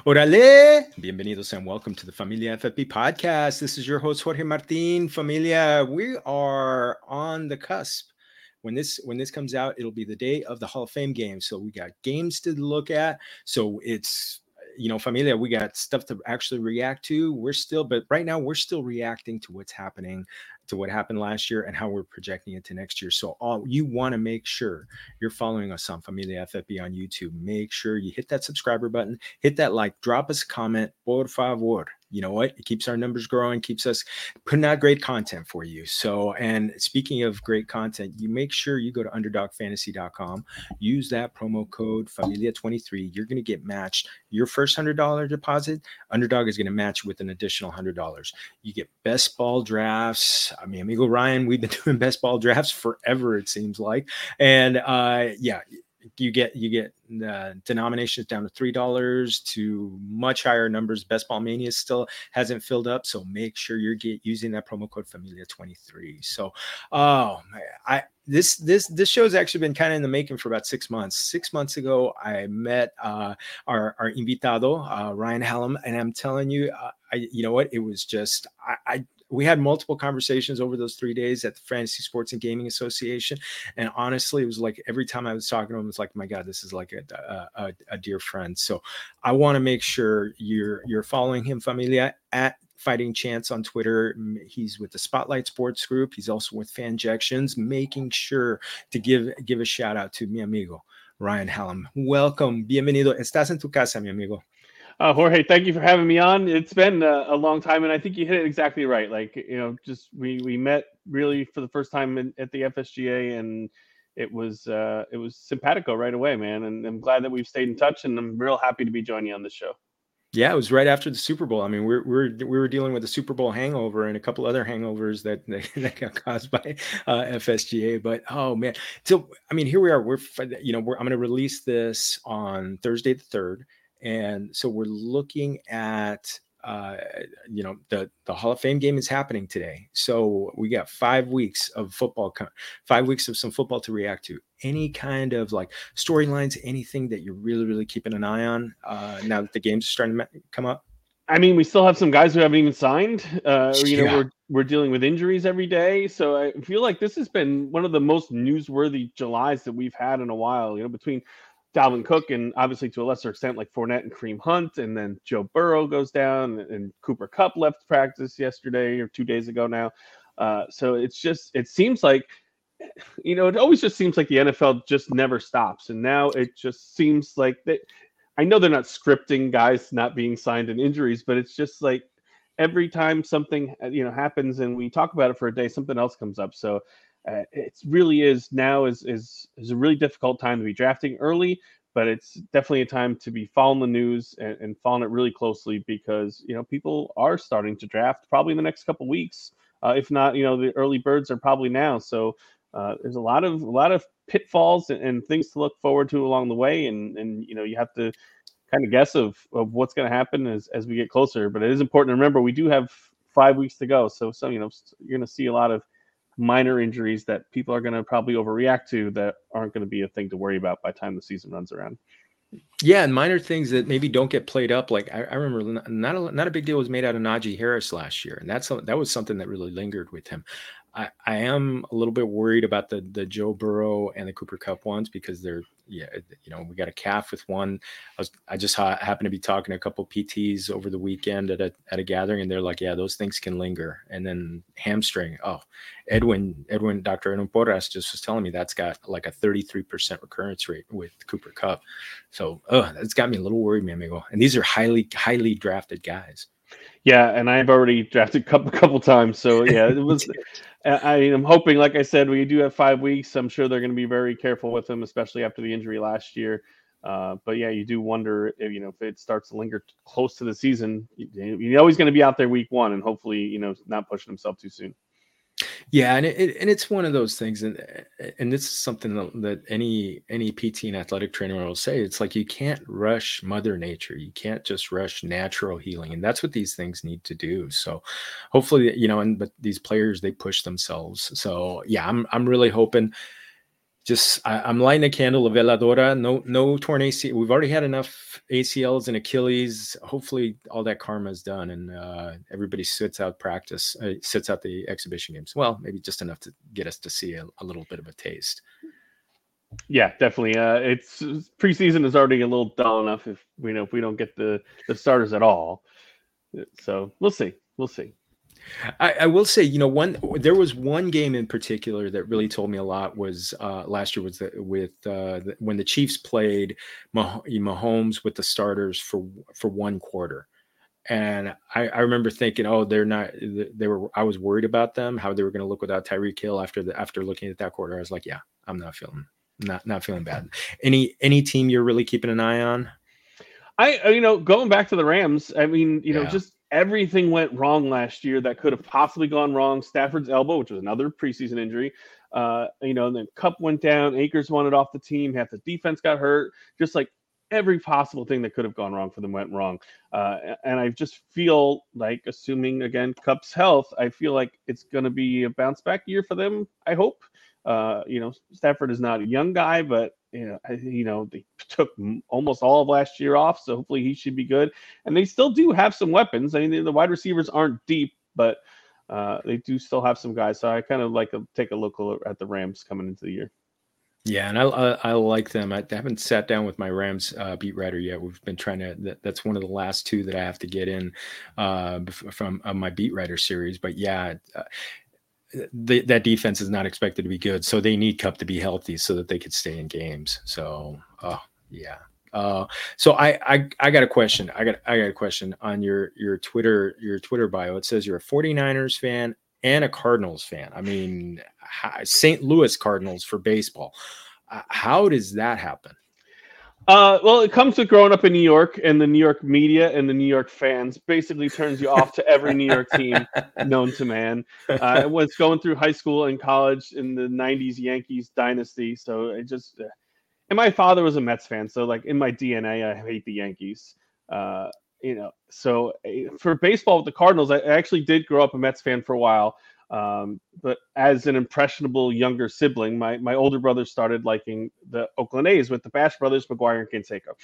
Orale! Bienvenidos and welcome to the Familia FFB podcast. This is your host Jorge Martin. Familia, we are on the cusp. When this when this comes out, it'll be the day of the Hall of Fame game. So we got games to look at. So it's you know, Familia, we got stuff to actually react to. We're still, but right now we're still reacting to what's happening to what happened last year and how we're projecting it to next year. So all you want to make sure you're following us on Familia FFB on YouTube. Make sure you hit that subscriber button, hit that like, drop us a comment, por favor you know what? It keeps our numbers growing, keeps us putting out great content for you. So, and speaking of great content, you make sure you go to underdogfantasy.com, use that promo code Familia23. You're going to get matched your first $100 deposit. Underdog is going to match with an additional $100. You get best ball drafts. I mean, amigo Ryan, we've been doing best ball drafts forever, it seems like. And uh, yeah, you get you get uh, denominations down to three dollars to much higher numbers. Best Ball Mania still hasn't filled up, so make sure you're get using that promo code Familia twenty three. So, oh, I this this this show's actually been kind of in the making for about six months. Six months ago, I met uh, our our invitado uh, Ryan Hallam, and I'm telling you, uh, I you know what, it was just I, I we had multiple conversations over those three days at the Fantasy Sports and Gaming Association, and honestly, it was like every time I was talking to him, it's like, my God, this is like a, a, a dear friend. So I want to make sure you're you're following him, Familia, at Fighting Chance on Twitter. He's with the Spotlight Sports Group. He's also with Fanjections, making sure to give give a shout out to mi amigo Ryan Hallam. Welcome, bienvenido. Estás en tu casa, mi amigo. Uh, Jorge, thank you for having me on. It's been a, a, long time, and I think you hit it exactly right. Like you know, just we we met really for the first time in, at the FSGA, and it was uh, it was simpatico right away, man. And I'm glad that we've stayed in touch, and I'm real happy to be joining you on this show. Yeah, it was right after the Super Bowl. I mean, we're we're we were dealing with the Super Bowl hangover and a couple other hangovers that that, that got caused by uh, FSGA. But oh man, so I mean, here we are. We're you know we're, I'm going to release this on Thursday the third and so we're looking at uh, you know the the Hall of Fame game is happening today, so we got five weeks of football, five weeks of some football to react to. Any kind of like storylines, anything that you're really really keeping an eye on uh, now that the games are starting to come up. I mean, we still have some guys who haven't even signed. Uh, you know, yeah. we're we're dealing with injuries every day, so I feel like this has been one of the most newsworthy Julys that we've had in a while. You know, between Dalvin Cook and obviously to a lesser extent like Fournette and Kareem Hunt, and then Joe Burrow goes down, and Cooper Kupp left practice yesterday or two days ago now. Uh, so it's just it seems like you know it always just seems like the NFL just never stops, and now it just seems like that. I know they're not scripting guys not being signed and injuries, but it's just like every time something you know happens and we talk about it for a day, something else comes up. So uh, it really is now is is is a really difficult time to be drafting early, but it's definitely a time to be following the news and, and following it really closely because you know people are starting to draft probably in the next couple weeks. Uh, if not, you know the early birds are probably now. So uh, there's a lot of a lot of pitfalls and, and, things to look forward to along the way, and and you know you have to kind of guess of of what's going to happen as as we get closer. But it is important to remember we do have five weeks to go, so so you know you're going to see a lot of minor injuries that people are going to probably overreact to that aren't going to be a thing to worry about by time the season runs around. Yeah, and minor things that maybe don't get played up. Like I, I remember, not a, not a big deal was made out of Najee Harris last year, and that's that was something that really lingered with him. I, I am a little bit worried about the the Joe Burrow and the Cooper Kupp ones because they're yeah you know we got a calf with one. I was I just ha- happened to be talking to a couple PTs over the weekend at a at a gathering and they're like yeah those things can linger and then hamstring oh Edwin Edwin Dr. Edwin Porras just was telling me that's got like a 33% recurrence rate with Cooper Kupp, so oh that's got me a little worried mi amigo and these are highly highly drafted guys. Yeah, and I've already drafted a couple, couple times. So yeah, it was. I am hoping, like I said, we do have five weeks. I'm sure they're going to be very careful with him, especially after the injury last year. Uh, but yeah, you do wonder if you know if it starts to linger close to the season. You, you know he's going to be out there week one, and hopefully, you know, not pushing himself too soon. Yeah, and it, and it's one of those things, and and this is something that, any any PT and athletic trainer will say. It's like you can't rush Mother Nature. You can't just rush natural healing, and that's what these things need to do. So, hopefully, you know, and but these players they push themselves. So yeah, I'm I'm really hoping just I, am lighting a candle of veladora. No, no torn ACL. We've already had enough ACLs and Achilles. Hopefully, all that karma is done, and uh, everybody sits out practice, uh, sits out the exhibition games. Well, maybe just enough to get us to see a, a little bit of a taste. Yeah, definitely. Uh, it's preseason is already a little dull enough if we know if we don't get the the starters at all. So we'll see. We'll see. I, I, will say, you know, one there was one game in particular that really told me a lot was uh, last year was the, with uh, the, when the Chiefs played Mah- Mahomes with the starters for for one quarter, and I, I remember thinking, oh, they're not. They were. I was worried about them, how they were going to look without Tyreek Hill after the after looking at that quarter. I was like, yeah, I'm not feeling not not feeling bad. Any any team you're really keeping an eye on? I you know going back to the Rams. I mean, you yeah. know, just everything went wrong last year that could have possibly gone wrong. Stafford's elbow, which was another preseason injury. Uh, you know, and then Kupp went down, Akers wanted off the team, half the defense got hurt. Just like every possible thing that could have gone wrong for them went wrong. Uh, and I just feel like, assuming again Kupp's health, I feel like it's going to be a bounce back year for them. I hope. Uh, you know, Stafford is not a young guy, but you know, you know, they took almost all of last year off, so hopefully he should be good. And they still do have some weapons. I mean, the wide receivers aren't deep, but uh, they do still have some guys. So I kind of like to take a look at the Rams coming into the year. Yeah, and I, I, I like them. I haven't sat down with my Rams uh, beat writer yet. We've been trying to. That, that's one of the last two that I have to get in uh, from uh, my beat writer series. But yeah, that defense is not expected to be good, so they need Kupp to be healthy so that they could stay in games. So, oh yeah. Uh, so I, I I got a question. I got I got a question on your your Twitter your Twitter bio. It says you're a 49ers fan and a Cardinals fan. I mean, St. Louis Cardinals for baseball. Uh, how does that happen? Uh, well, it comes with growing up in New York, and the New York media and the New York fans basically turns you off to every New York team known to man. Uh, was going through high school and college in the '90s Yankees dynasty, so it just. Uh, and my father was a Mets fan, so like in my DNA, I hate the Yankees. Uh, you know, so uh, for baseball with the Cardinals, I actually did grow up a Mets fan for a while. Um, but as an impressionable younger sibling, my, my older brother started liking the Oakland A's with the Bash brothers, McGwire and Canseco.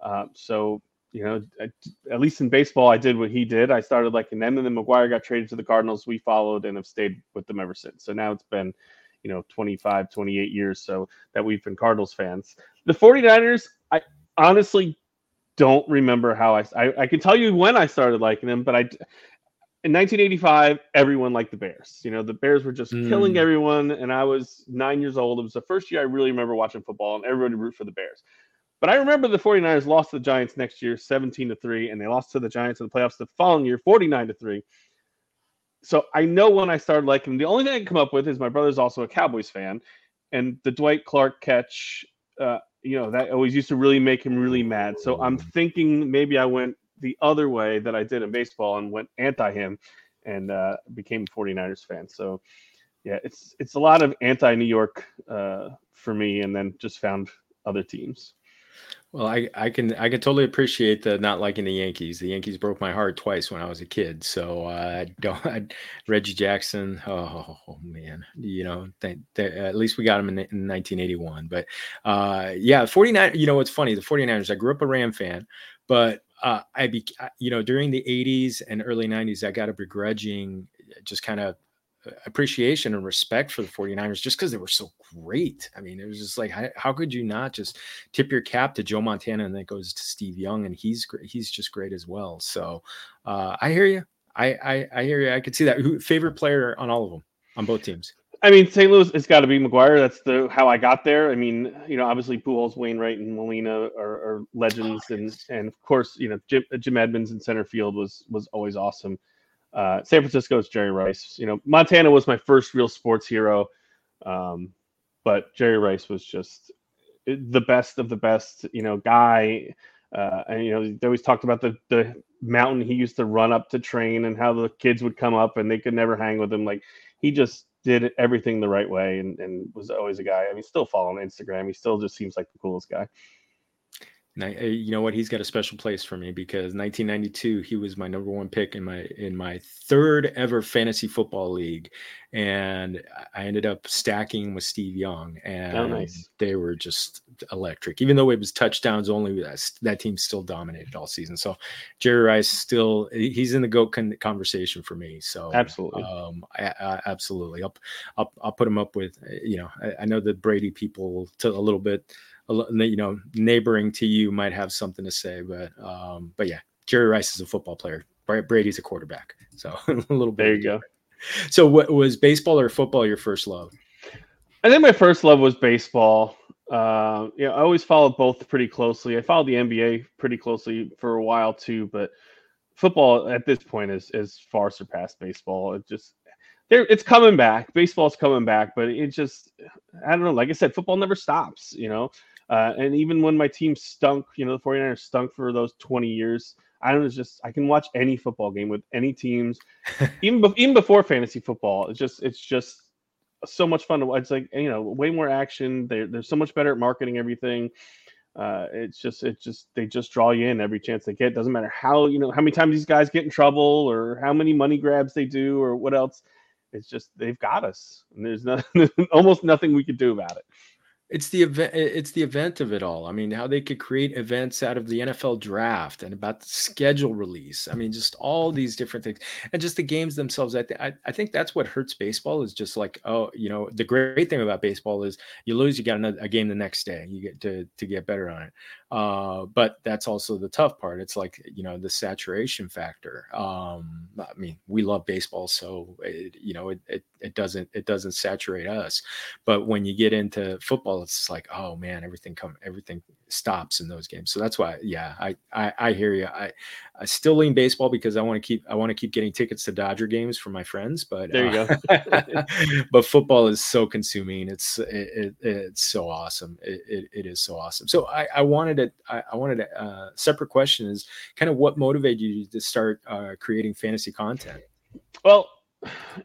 Uh, so, you know, at least in baseball, I did what he did. I started liking them, and then McGwire got traded to the Cardinals. We followed and have stayed with them ever since. So now it's been, you know, 25, 28 years so that we've been Cardinals fans. The 49ers, I honestly don't remember how I, I, I can tell you when I started liking them, but I in 1985, everyone liked the Bears. You know, the Bears were just mm. killing everyone, and I was nine years old. It was the first year I really remember watching football, and everybody root for the Bears. But I remember the 49ers lost to the Giants next year, 17 to 3, and they lost to the Giants in the playoffs the following year, 49 to 3. So I know when I started liking them. The only thing I can come up with is my brother's also a Cowboys fan, and the Dwight Clark catch, uh, you know, that always used to really make him really mad. So I'm thinking maybe I went the other way that I did in baseball and went anti him and uh, became a 49ers fan. So yeah, it's it's a lot of anti New York uh, for me, and then just found other teams. Well, I, I can I can totally appreciate the not liking the Yankees. The Yankees broke my heart twice when I was a kid. So uh, don't I, Reggie Jackson. Oh, oh, man, you know, they, they, at least we got him in, in 1981. But uh, yeah, 49. You know, what's funny? The 49ers. I grew up a Ram fan, but uh, I be you know during the 80s and early 90s, I got a begrudging just kind of uh, appreciation and respect for the 49ers just because they were so great. I mean, it was just like, how, how, could you not just tip your cap to Joe Montana and then goes to Steve Young and he's great. He's just great as well. So uh, I hear you. I, I, I hear you. I could see that. Who favorite player on all of them on both teams? I mean, St. Louis, it's got to be McGwire. That's the how I got there. I mean, you know, obviously Pujols, Wainwright, and Molina are, are legends, and and of course, you know, Jim, Jim Edmonds in center field was was always awesome. Uh, San Francisco's Jerry Rice. You know, Montana was my first real sports hero, um, but Jerry Rice was just the best of the best. You know, guy. Uh, and you know, they always talked about the the mountain he used to run up to train and how the kids would come up and they could never hang with him. Like he just did everything the right way and, and was always a guy. I mean, still follow on Instagram. He still just seems like the coolest guy. Eh, you know what? He's got a special place for me because 1992 he was my number one pick in my in my third ever fantasy football league, and I ended up stacking with Steve Young, oh, and oh, nice. they were just electric. Even though it was touchdowns only, uh, that, that team still dominated all season. So Jerry Rice still he's in the goat conversation for me. So absolutely, um, I, I, absolutely, I'll, I'll I'll put him up with eh, you know I, I know the Brady people to a little bit you know neighboring to you might have something to say but um but yeah jerry rice is a football player. Brady's a quarterback so a little bit there you go. so what was baseball or football your first love? I think my first love was baseball. Uh yeah i always followed both pretty closely. I followed the nba pretty closely for a while too but football at this point is is far surpassed baseball. It just there it's coming back. Baseball's coming back but it just i don't know like i said football never stops you know uh, and even when my team stunk, you know, the 49ers stunk for those 20 years. I don't know, it's just I can watch any football game with any teams, even be, even before fantasy football. It's just it's just so much fun to watch. It's like you know, way more action. They're they're so much better at marketing everything. Uh, it's just it just they just draw you in every chance they get. Doesn't matter how you know how many times these guys get in trouble or how many money grabs they do or what else. It's just they've got us, and there's no, almost nothing we could do about it it's the event it's the event of it all i mean how they could create events out of the nfl draft and about the schedule release i mean just all these different things and just the games themselves i, th- I, think that's what hurts baseball is just like oh you know the great thing about baseball is you lose you got another, a game the next day you get to to get better on it uh, but that's also the tough part. It's like you know the saturation factor. Um, I mean, we love baseball, so it, you know it, it it doesn't it doesn't saturate us. But when you get into football, it's like oh man, everything come everything stops in those games. So that's why, yeah, I I, I hear you. I I still lean baseball because I want to keep I want to keep getting tickets to Dodger games for my friends. But there you uh, go. but football is so consuming. It's it, it it's so awesome. It, it, it is so awesome. So I I wanted to I, I wanted a uh, separate question is kind of what motivated you to start uh, creating fantasy content. Well,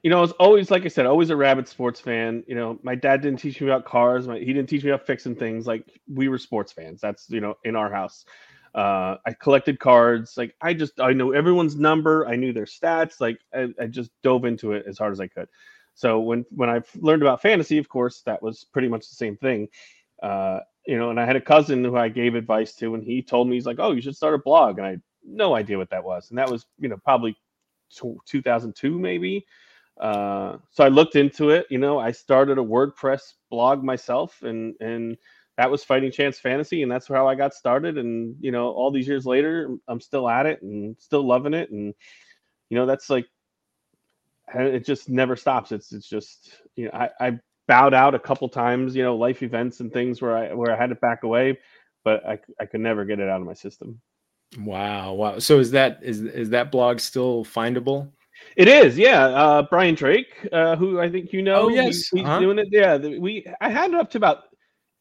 you know, it's always like I said, always a rabid sports fan. You know, my dad didn't teach me about cars. My, he didn't teach me about fixing things. Like we were sports fans. That's you know in our house. Uh, I collected cards. Like I just I know everyone's number. I knew their stats. Like I, I just dove into it as hard as I could. So when when I learned about fantasy, of course, that was pretty much the same thing. Uh, you know, and I had a cousin who I gave advice to, and he told me he's like, "Oh, you should start a blog," and I no idea what that was, and that was you know probably 2002 maybe. Uh, so I looked into it. You know, I started a WordPress blog myself, and and that was Fighting Chance Fantasy, and that's how I got started. And you know, all these years later, I'm still at it and still loving it. And you know, that's like it just never stops. It's it's just you know, I, I bowed out a couple times. You know, life events and things where I where I had to back away, but I I could never get it out of my system. Wow, wow. So is that is is that blog still findable? It is, yeah. Uh, Brian Drake, uh, who I think you know, oh, yes. he, he's uh-huh. doing it. Yeah, we I had it up to about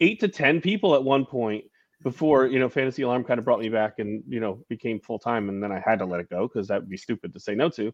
eight to ten people at one point before you know Fantasy Alarm kind of brought me back and you know became full time, and then I had to let it go because that would be stupid to say no to.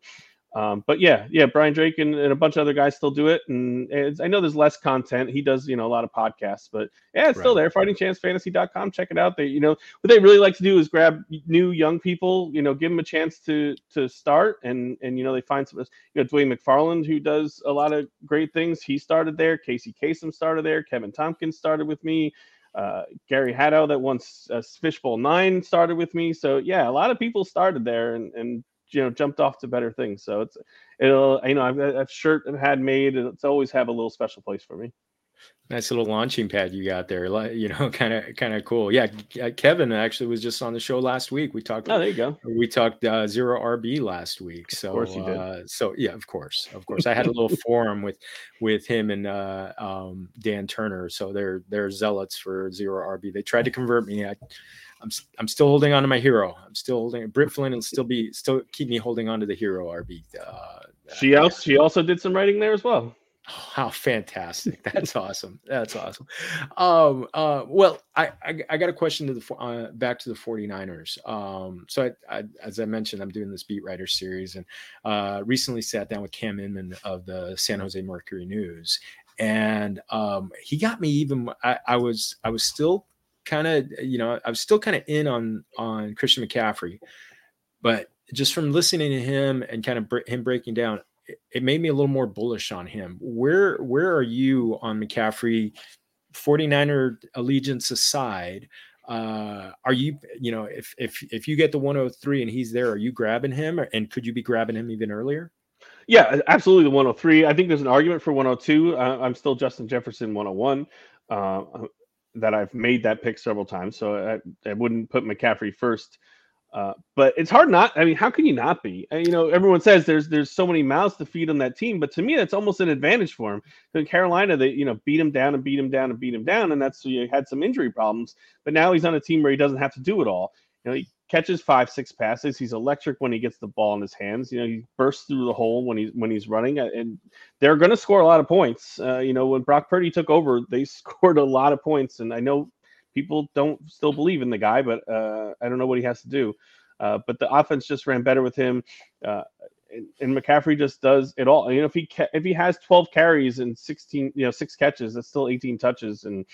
Um, but yeah, yeah, Brian Drake and, and, a bunch of other guys still do it, and I know there's less content. He does, you know, a lot of podcasts, but yeah, it's right. still there. FightingChanceFantasy.com. Check it out. They, you know, what they really like to do is grab new young people, you know, give them a chance to to start, and and you know they find some, you know, Dwain McFarland who does a lot of great things. He started there. Casey Kasem started there. Kevin Tompkins started with me. Uh, Gary Haddow that once uh, Fishbowl Nine started with me. So yeah, a lot of people started there, and and you know jumped off to better things. So it's it'll you know I've a shirt I've had made, and it's always have a little special place for me. Nice little launching pad you got there. You know, kind of kind of cool. Yeah, Kevin actually was just on the show last week. We talked. Oh, there you go. We talked uh, zero RB last week. So, of course you did. Uh, so yeah, of course, of course. I had a little forum with with him and uh, um, Dan Turner. So they're they're zealots for zero RB. They tried to convert me. I, I'm I'm still holding on to my hero. I'm still holding Britt Flynn will still be still keep me holding on to the hero RB. Uh, she also she also did some writing there as well. Oh, how fantastic! That's awesome. That's awesome. Um, uh, well, I, I, I got a question to the uh, back to the 49ers. Um, so I, I, as I mentioned, I'm doing this beat writer series, and uh, recently sat down with Cam Inman of the San Jose Mercury News, and um, he got me even. I, I was I was still kind of you know I was still kind of in on on Christian McCaffrey, but just from listening to him and kind of bre- him breaking down, it, it made me a little more bullish on him. Where where are you on McCaffrey? 49er allegiance aside, uh are you you know if if if you get the 103 and he's there are you grabbing him? And could you be grabbing him even earlier? Yeah absolutely the 103 i think there's an argument for 102 uh, i'm still justin jefferson 101 uh, that i've made that pick several times so i, I wouldn't put mccaffrey first uh, but it's hard not. I mean, how can you not be? Uh, you know, everyone says there's there's so many mouths to feed on that team, but to me, that's almost an advantage for him. In Carolina, they you know beat him down and beat him down and beat him down, and that's you had some injury problems. But now he's on a team where he doesn't have to do it all. You know, he catches five, six passes. He's electric when he gets the ball in his hands. You know, he bursts through the hole when he's when he's running, uh, and they're going to score a lot of points. Uh, you know, when Brock Purdy took over, they scored a lot of points, and I know people don't still believe in the guy, but uh, I don't know what he has to do. Uh, but the offense just ran better with him. Uh, and, and, McCaffrey just does it all. You know, if he ca- if he has 12 carries and 16, you know, six catches, that's still 18 touches, and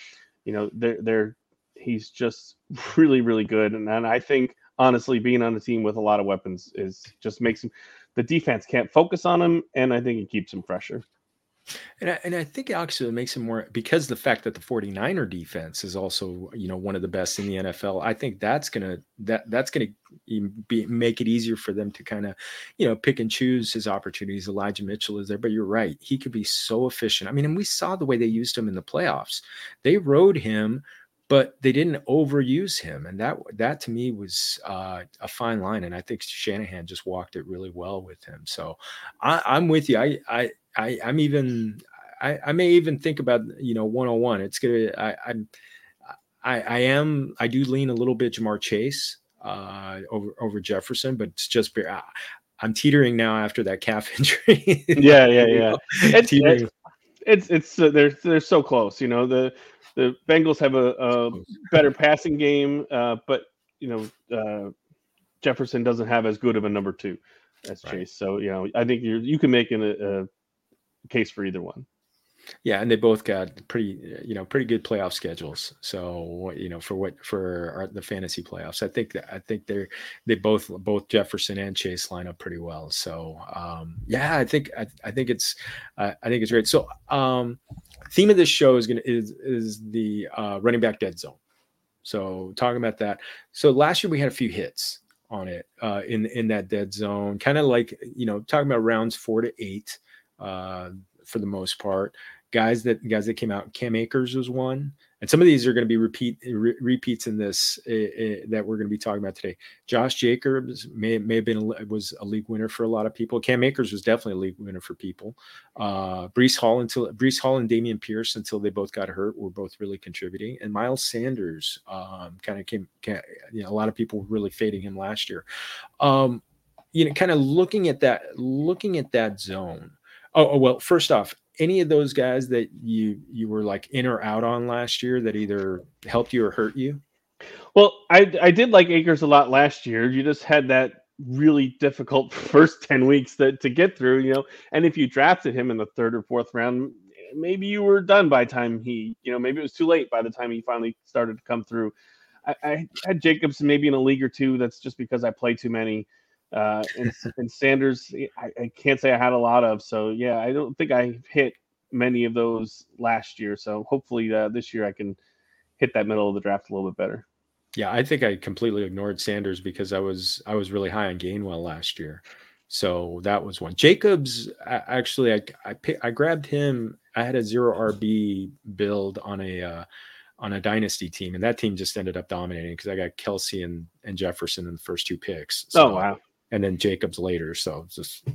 you know, they're they're he's just really really good. And, and I think honestly, being on a team with a lot of weapons is just makes him the defense can't focus on him, and I think it keeps him fresher. And I, and I think actually it makes him more because the fact that the 49er defense is also, you know, one of the best in the NFL. I think that's going to that that's going to be make it easier for them to kind of, you know, pick and choose his opportunities. Elijah Mitchell is there, but you're right. He could be so efficient. I mean, and we saw the way they used him in the playoffs. They rode him but they didn't overuse him, and that that to me was uh, a fine line. And I think Shanahan just walked it really well with him. So I, I'm with you. I I I, I'm even I, I may even think about you know 101. It's gonna I, I'm I, I am I do lean a little bit Ja'Marr Chase uh, over over Jefferson, but it's just I, I'm teetering now after that calf injury. yeah, yeah, yeah. It's, it's it's, it's uh, they're they're so close. You know the the Bengals have a, a better passing game, uh, but you know uh, Jefferson doesn't have as good of a number two as right. Chase. So you know I think you you can make an, a, case for either one. Yeah, and they both got pretty, you know, pretty good playoff schedules. So, you know, for what for our, the fantasy playoffs, I think I think they're they both both Jefferson and Chase line up pretty well. So, um, yeah, I think I, I think it's uh, I think it's great. So, um, theme of this show is gonna is is the uh, running back dead zone. So, talking about that. So last year we had a few hits on it uh, in in that dead zone, kind of like you know talking about rounds four to eight uh, for the most part. Guys that guys that came out, Cam Akers was one, and some of these are going to be repeat re- repeats in this uh, uh, that we're going to be talking about today. Josh Jacobs may may have been was a league winner for a lot of people. Cam Akers was definitely a league winner for people. Uh, Breece Hall until Breece Hall and Dameon Pierce until they both got hurt were both really contributing, and Miles Sanders um, kind of came, came. You know, a lot of people were really fading him last year. Um, you know, kind of looking at that, looking at that zone Oh, oh, well, first off, any of those guys that you you were like in or out on last year that either helped you or hurt you? Well, I I did like Akers a lot last year. You just had that really difficult first 10 weeks that to get through, you know. And if you drafted him in the third or fourth round, maybe you were done by time he, you know, maybe it was too late by the time he finally started to come through. I, I had Jacobs maybe in a league or two. That's just because I play too many. Uh, and, and Sanders, I, I, can't say I had a lot of. So yeah, I don't think I hit many of those last year. So hopefully uh, this year I can hit that middle of the draft a little bit better. Yeah, I think I completely ignored Sanders because I was I was really high on Gainwell last year. So that was one. Jacobs actually I I, I grabbed him. I had a zero RB build on a uh, on a dynasty team, and that team just ended up dominating because I got Kelce and and Jefferson in the first two picks. So, oh wow! And then Jacobs later. So just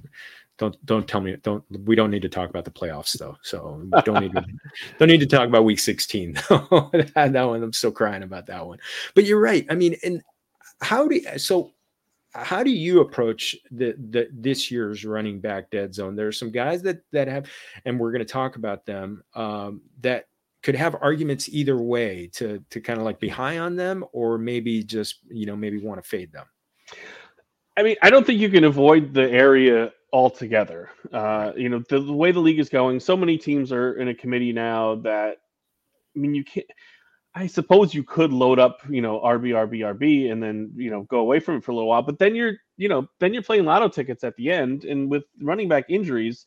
don't don't tell me don't we don't need to talk about the playoffs though. So don't need to don't need to talk about week 16. that, that one I'm still crying about that one. But you're right. I mean, and how do you, so how do you approach the, the this year's running back dead zone? There are some guys that that have, and we're going to talk about them um, that could have arguments either way to to kind of like be high on them or maybe just you know maybe want to fade them. I mean, I don't think you can avoid the area altogether. Uh, you know, the, the, way the league is going, so many teams are in a committee now that I mean, you can't. I suppose you could load up, you know, RB, RB, RB, and then you know go away from it for a little while. But then you're, you know, then you're playing lotto tickets at the end, and with running back injuries,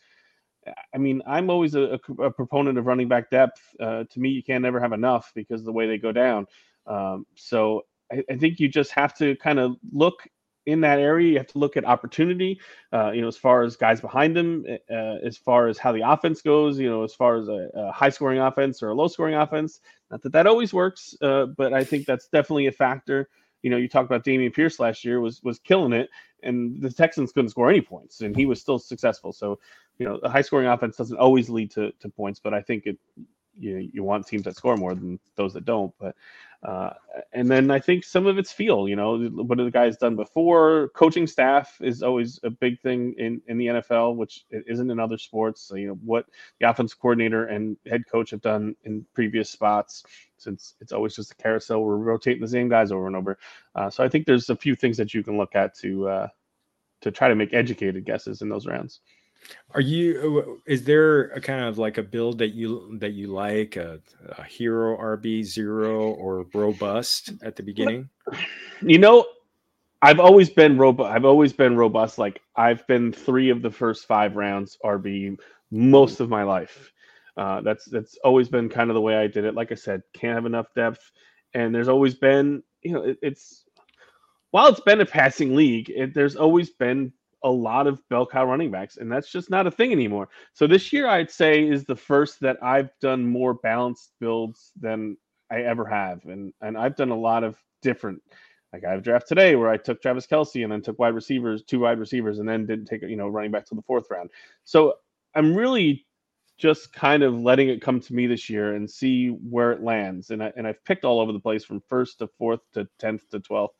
I mean, I'm always a, a proponent of running back depth. Uh, to me, you can't never have enough because of the way they go down. Um, so I, I, think you just have to kind of look in that area. You have to look at opportunity, uh, you know, as far as guys behind them, uh, as far as how the offense goes, you know, as far as a, a high scoring offense or a low scoring offense. Not that that always works, uh, but I think that's definitely a factor. You know, you talked about Dameon Pierce last year was was killing it, and the Texans couldn't score any points, and he was still successful. So, you know, a high scoring offense doesn't always lead to, to points, but I think it you you want teams that score more than those that don't. But uh, and then I think some of it's feel, you know, what the guys done before. Coaching staff is always a big thing in, in the NFL, which isn't in other sports. So, you know, what the offensive coordinator and head coach have done in previous spots, since it's always just a carousel. We're rotating the same guys over and over. Uh, so I think there's a few things that you can look at to uh, to try to make educated guesses in those rounds. Are you? Is there a kind of like a build that you that you like a, a hero RB zero or robust at the beginning? You know, I've always been robust. I've always been robust. Like I've been three of the first five rounds RB most of my life. Uh, that's that's always been kind of the way I did it. Like I said, can't have enough depth, and there's always been, you know, it, it's while it's been a passing league, it, there's always been a lot of bell cow running backs, and that's just not a thing anymore. So this year, I'd say is the first that I've done more balanced builds than I ever have, and and I've done a lot of different. Like I have draft today where I took Travis Kelce and then took wide receivers, two wide receivers, and then didn't take you know running back to the fourth round. So I'm really just kind of letting it come to me this year and see where it lands. And I and I've picked all over the place from first to fourth to tenth to twelfth.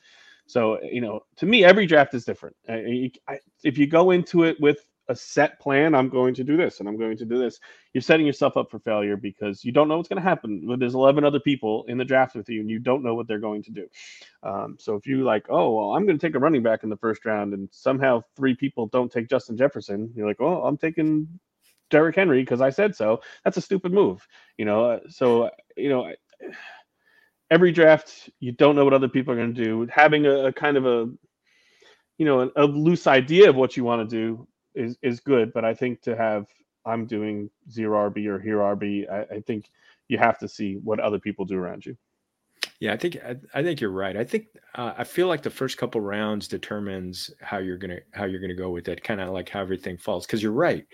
So, you know, to me, every draft is different. I, I, if you go into it with a set plan, I'm going to do this and I'm going to do this, you're setting yourself up for failure because you don't know what's going to happen. But There's 11 other people in the draft with you and you don't know what they're going to do. Um, so if you like, oh, well, I'm going to take a running back in the first round and somehow three people don't take Justin Jefferson, you're like, oh, I'm taking Derrick Henry because I said so. That's a stupid move, you know. So, you know, every draft you don't know what other people are going to do having a, a, kind of a you know a, a loose idea of what you want to do is is good but i think to have i'm doing zero rb or here rb I, I think you have to see what other people do around you yeah, I think I, I, think you're right. I think uh, I feel like the first couple rounds determines how you're gonna how you're gonna go with it, kind of like how everything falls. Because you're right,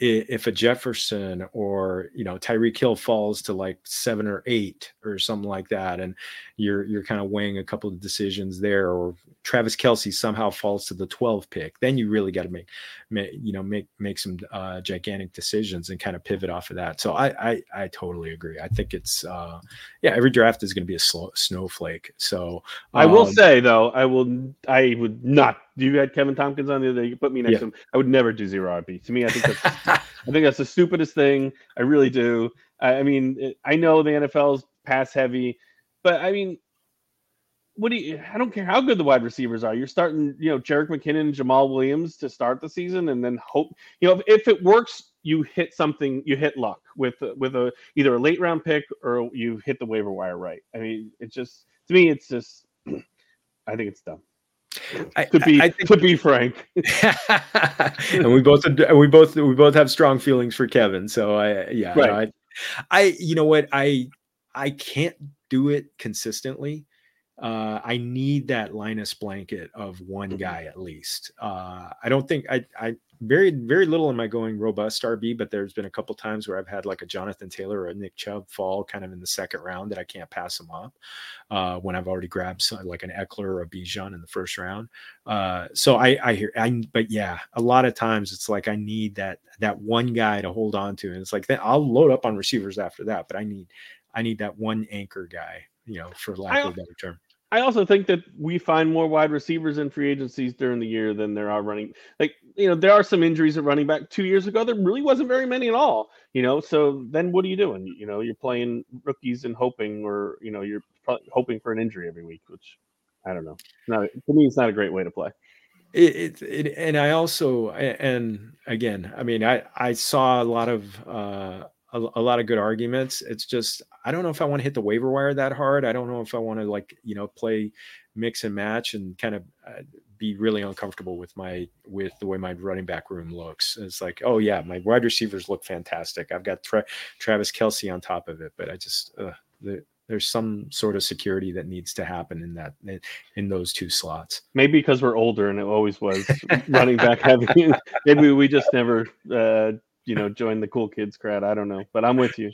if a Jefferson or you know Tyreek Hill falls to like seven or eight or something like that, and you're you're kind of weighing a couple of decisions there, or Travis Kelce somehow falls to the 12 pick, then you really got to make, make, you know make make some uh, gigantic decisions and kind of pivot off of that. So I I, I totally agree. I think it's uh, yeah every draft is going to be a slow, snowflake. So um, I will um, say though I will I would not you had Kevin Tompkins on the other day. You put me next yeah. to him. I would never do zero RB. To me, I think that's I think that's the stupidest thing. I really do. I, I mean, I know the NFL's pass heavy, but I mean, what do you? I don't care how good the wide receivers are. You're starting, you know, Jerick McKinnon, and Jamaal Williams to start the season, and then hope, you know, if, if it works, you hit something, you hit luck with with a either a late round pick or you hit the waiver wire right. I mean, it's just to me, it's just, I think it's dumb. I, to be I think, to be frank, and we both we both we both have strong feelings for Kevin. So I yeah, right. I, I you know what I I can't do it consistently. Uh, I need that Linus blanket of one mm-hmm. guy at least. Uh, I don't think I I very very little am I going robust RB, but there's been a couple times where I've had like a Jonathan Taylor or a Nick Chubb fall kind of in the second round that I can't pass them up uh, when I've already grabbed some, like an Ekeler or a Bijan in the first round. Uh, so I I hear I but yeah, a lot of times it's like I need that that one guy to hold on to, and it's like I'll load up on receivers after that, but I need I need that one anchor guy, you know, for lack I, of a better term. I also think that we find more wide receivers in free agencies during the year than there are running. Like, you know, there are some injuries at running back. Two years ago, there really wasn't very many at all. You know, so then what are you doing? You know, you're playing rookies and hoping, or you know, you're hoping for an injury every week, which I don't know. Not to me, it's not a great way to play. It, it, it, and I also and again, I mean, I I saw a lot of uh, a, a, lot of good arguments. It's just I don't know if I want to hit the waiver wire that hard. I don't know if I want to like you know play mix and match and kind of uh, be really uncomfortable with my with the way my running back room looks. It's like oh yeah, my wide receivers look fantastic. I've got Tra- Travis Kelce on top of it, but I just uh, the, there's some sort of security that needs to happen in that in those two slots. Maybe because we're older and it always was running back heavy. Maybe we just never uh, you know join the cool kids crowd. I don't know, but I'm with you.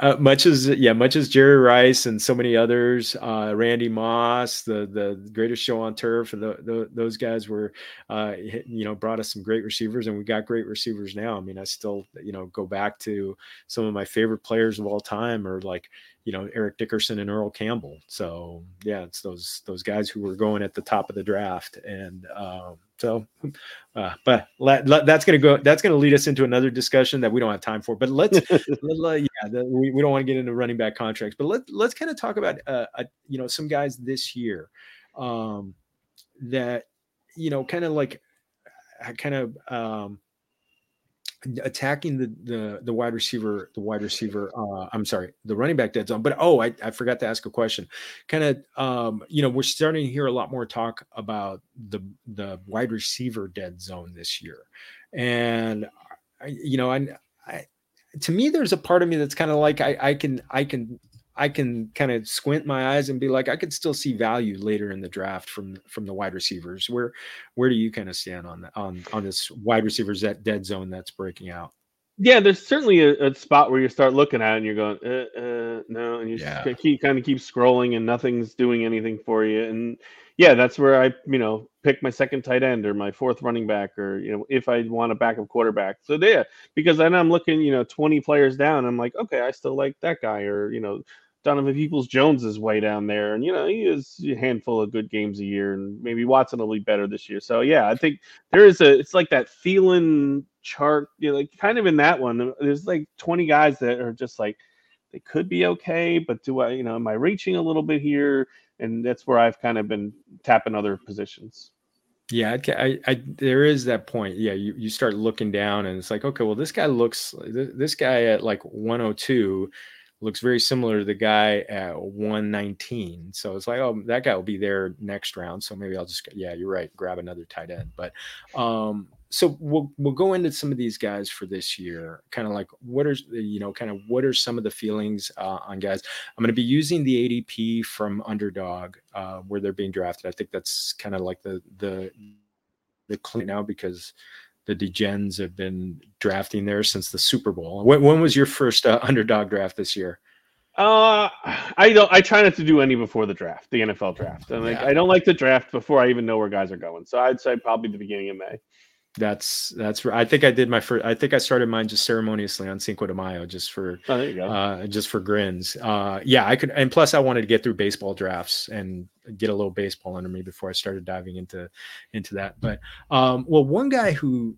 Uh, much as yeah, much as Jerry Rice and so many others, uh, Randy Moss, the the greatest show on turf, the, the, those guys were, uh, you know, brought us some great receivers, and we got great receivers now. I mean, I still you know go back to some of my favorite players of all time, or like you know Eric Dickerson and Earl Campbell. So yeah, it's those those guys who were going at the top of the draft, and um, so. Uh, but let, let, that's gonna go. That's gonna lead us into another discussion that we don't have time for. But let's, let, yeah, the, we, we don't want to get into running back contracts. But let let's kind of talk about uh, uh, you know some guys this year um, that you know kind of like kind of um, attacking the the the wide receiver the wide receiver uh i'm sorry the running back dead zone but oh i, I forgot to ask a question. Kind of um you know we're starting to hear a lot more talk about the the wide receiver dead zone this year. And I, you know I, I to me there's a part of me that's kind of like i i can i can I can kind of squint my eyes and be like, I could still see value later in the draft from from the wide receivers. Where where do you kind of stand on that on on this wide receivers that dead zone that's breaking out? Yeah, there's certainly a, a spot where you start looking at it and you're going, uh, uh, no, and you yeah. keep kind of keep scrolling and nothing's doing anything for you. And yeah, that's where I, you know, pick my second tight end or my fourth running back or you know if I want a backup quarterback. So yeah, because then I'm looking, you know, 20 players down. I'm like, okay, I still like that guy or you know Donovan Peoples Jones is way down there, and you know he is a handful of good games a year, and maybe Watson will be better this year. So yeah, I think there is a it's like that feeling chart, you know, like kind of in that one. There's like 20 guys that are just like they could be okay, but do I, you know, am I reaching a little bit here? And that's where I've kind of been tapping other positions. Yeah, I, I, I, there is that point. Yeah, you, you start looking down, and it's like, okay, well, this guy looks, this guy at like 102 looks very similar to the guy at 119. So it's like, oh, that guy will be there next round. So maybe I'll just, yeah, you're right, grab another tight end. But um, so we'll we'll go into some of these guys for this year. Kind of like what are you know, kind of what are some of the feelings uh, on guys? I'm going to be using the ADP from Underdog uh, where they're being drafted. I think that's kind of like the the the clean now because the Degens have been drafting there since the Super Bowl. When, when was your first uh, underdog draft this year? Uh, I don't. I try not to do any before the draft, the NFL draft. And like, yeah. I don't like the draft before I even know where guys are going. So I'd say probably the beginning of May. That's that's. I think I did my first. I think I started mine just ceremoniously on Cinco de Mayo, just for oh, there you go. Uh, just for grins. Uh, yeah, I could. And plus, I wanted to get through baseball drafts and get a little baseball under me before I started diving into into that. But um, well, one guy who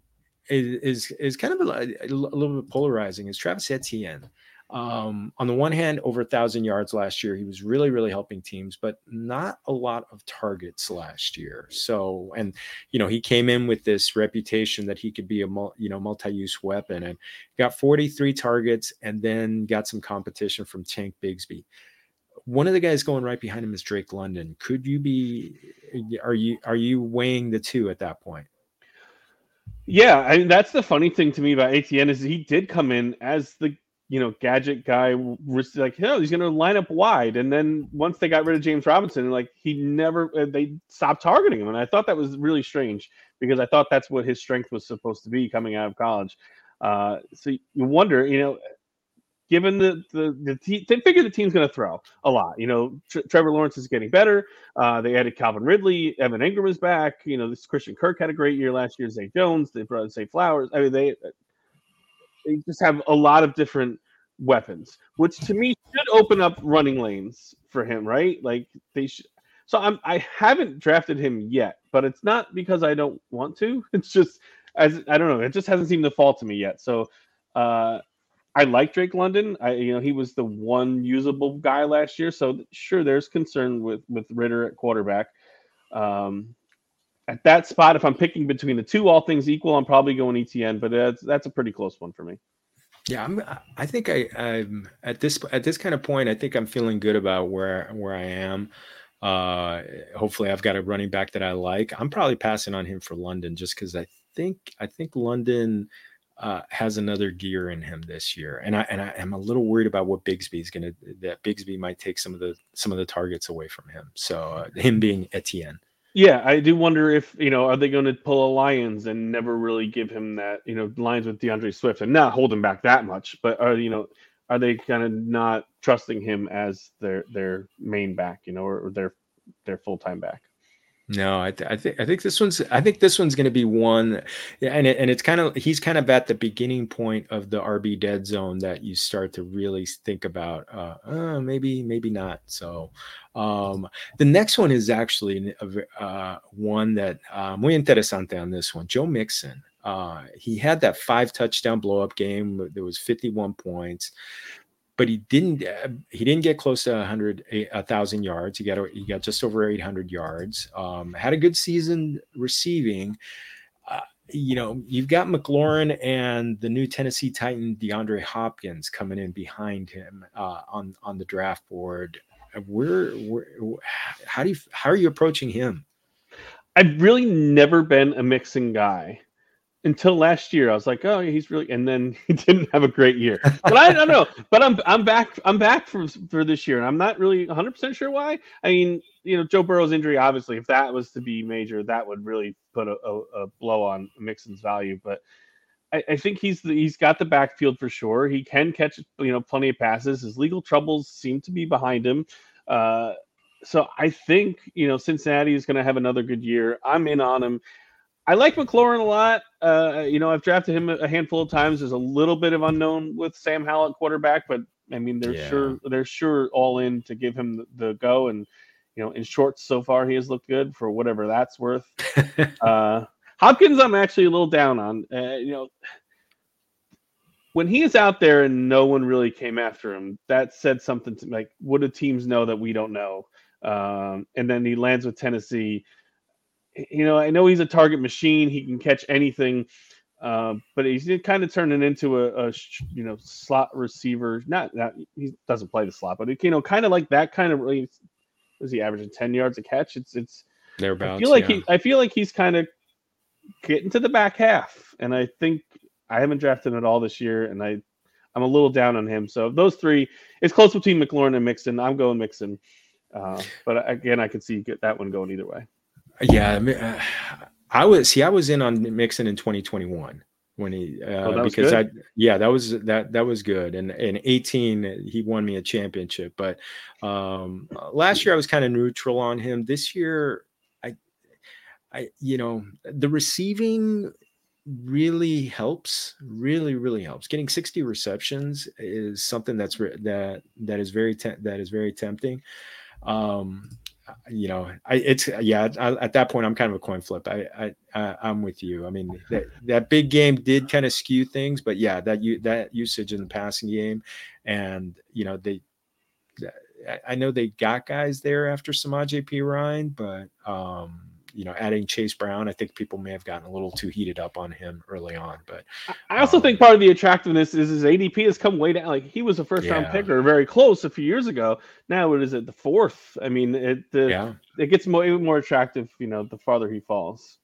is is, is kind of a, a, little bit polarizing is Travis Etienne. Um, on the one hand, over a thousand yards last year, he was really, really helping teams, but not a lot of targets last year. So, and you know, he came in with this reputation that he could be a you know multi-use weapon, and got 43 targets, and then got some competition from Tank Bigsby one of the guys going right behind him is Drake London. Could you be are you are you weighing the two at that point? Yeah, I mean, that's the funny thing to me about Etienne is he did come in as the you know gadget guy, was like you know, he's going to line up wide, and then once they got rid of James Robinson, like he never uh, they stopped targeting him, and I thought that was really strange because I thought that's what his strength was supposed to be coming out of college. Uh, so you wonder, you know, given the the, the they figure the team's going to throw a lot. You know, Tr- Trevor Lawrence is getting better. Uh, they added Calvin Ridley, Evan Engram is back. You know, this Christian Kirk had a great year last year. Zay Jones, they brought Zay Flowers. I mean, they they just have a lot of different weapons, which to me should open up running lanes for him, right? Like they should. So I'm I haven't drafted him yet, but it's not because I don't want to. It's just as I don't know. It just hasn't seemed to fall to me yet. So uh, I like Drake London. I you know he was the one usable guy last year, so sure there's concern with with Ridder at quarterback. Um, at that spot, if I'm picking between the two, all things equal, I'm probably going Etienne, but that's that's a pretty close one for me. Yeah, I'm, I think I, I'm at this at this kind of point. I think I'm feeling good about where where I am. Uh, hopefully, I've got a running back that I like. I'm probably passing on him for London just because I think I think London uh, has another gear in him this year, and I and I am a little worried about what Bigsby is going to that Bigsby might take some of the some of the targets away from him. So uh, him being Etienne. Yeah, I do wonder if you know are they going to pull a Lions and never really give him that you know Lions with D'Andre Swift and not hold him back that much, but are you know are they kind of not trusting him as their their main back, you know, or, or their their full time back? No, I, th- I think I think this one's I think this one's going to be one, and it, and it's kind of he's kind of at the beginning point of the RB dead zone that you start to really think about. Uh, uh maybe maybe not. So, um, the next one is actually a, uh, one that uh, muy interesante on this one. Joe Mixon. Uh, he had that five touchdown blow up game. There was 51 points but he didn't uh, he didn't get close to 100 a thousand yards. He got he got just over 800 yards. Um, had a good season receiving. Uh, you know you've got mclaurin and the new tennessee titan deandre hopkins coming in behind him uh, on on the draft board. Where, where how do you how are you approaching him? I've really never been a Mixon guy until last year. I was like, oh, he's really, and then he didn't have a great year. But I don't know. But I'm I'm back. I'm back for for this year, and I'm not really 100 percent sure why. I mean, you know, Joe Burrow's injury, obviously, if that was to be major, that would really put a, a, a blow on Mixon's value. But I, I think he's the, he's got the backfield for sure. He can catch you know plenty of passes. His legal troubles seem to be behind him. Uh, so I think you know Cincinnati is going to have another good year. I'm in on him. I like McLaurin a lot. Uh, you know, I've drafted him a handful of times. There's a little bit of unknown with Sam Howell at quarterback, but I mean, they're yeah. sure they're sure all in to give him the, the, go. And you know, in shorts so far, he has looked good for whatever that's worth. uh, Hopkins, I'm actually a little down on. Uh, you know, when he is out there and no one really came after him, that said something to like, what do teams know that we don't know? Um, and then he lands with Tennessee you know, I know he's a target machine. He can catch anything, uh, but he's kind of turning into a, a, you know slot receiver. Not that he doesn't play the slot, but you know, kind of like that kind of. Really, is he averaging ten yards a catch? It's it's. Thereabouts, I feel like yeah. he. I feel like he's kind of getting to the back half, and I think I haven't drafted at all this year, and I. I'm a little down on him. So those three, it's close between McLaurin and Mixon. I'm going Mixon, uh, but again, I could see that one going either way. Yeah, uh, I was see. I was in on Mixon in 2021 when he uh, oh, because good. I yeah that was that that was good and in 18 he won me a championship but um last year I was kind of neutral on him this year I I you know the receiving really helps really really helps getting 60 receptions is something that's re- that that is very te- that is very tempting um you know, I it's yeah. I, at that point, I'm kind of a coin flip. I, I I'm with you. I mean, that that big game did kind of skew things, but yeah, that you that usage in the passing game, and you know they. I know they got guys there after Samaje Ryan, but um, you know, adding Chase Brown, I think people may have gotten a little too heated up on him early on. But I also um, think part of the attractiveness is his ADP has come way down. Like he was a first yeah. round picker, very close a few years ago. Now it is at the fourth. I mean, it the, yeah. it gets more even more attractive, you know, the farther he falls.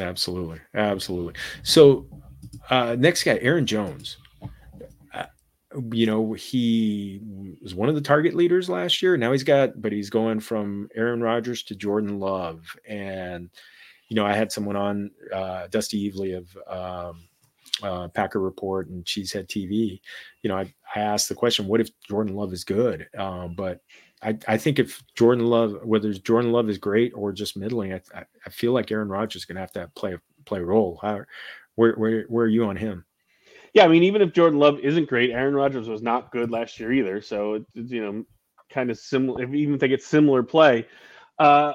Absolutely, absolutely. So uh, next guy, Aaron Jones you know, he was one of the target leaders last year. Now he's got, but he's going from Aaron Rodgers to Jordan Love. And, you know, I had someone on, uh, Dusty Evely of um, uh, Packer Report and Cheesehead TV. You know, I, I asked the question, what if Jordan Love is good? Um, but I, I think if Jordan Love, whether Jordan Love is great or just middling, I, I feel like Aaron Rodgers is going to have to play play a role. How, where, where, where are you on him? Yeah, I mean, even if Jordan Love isn't great, Aaron Rodgers was not good last year either. So it's you know kind of similar. Even if they get similar play, uh,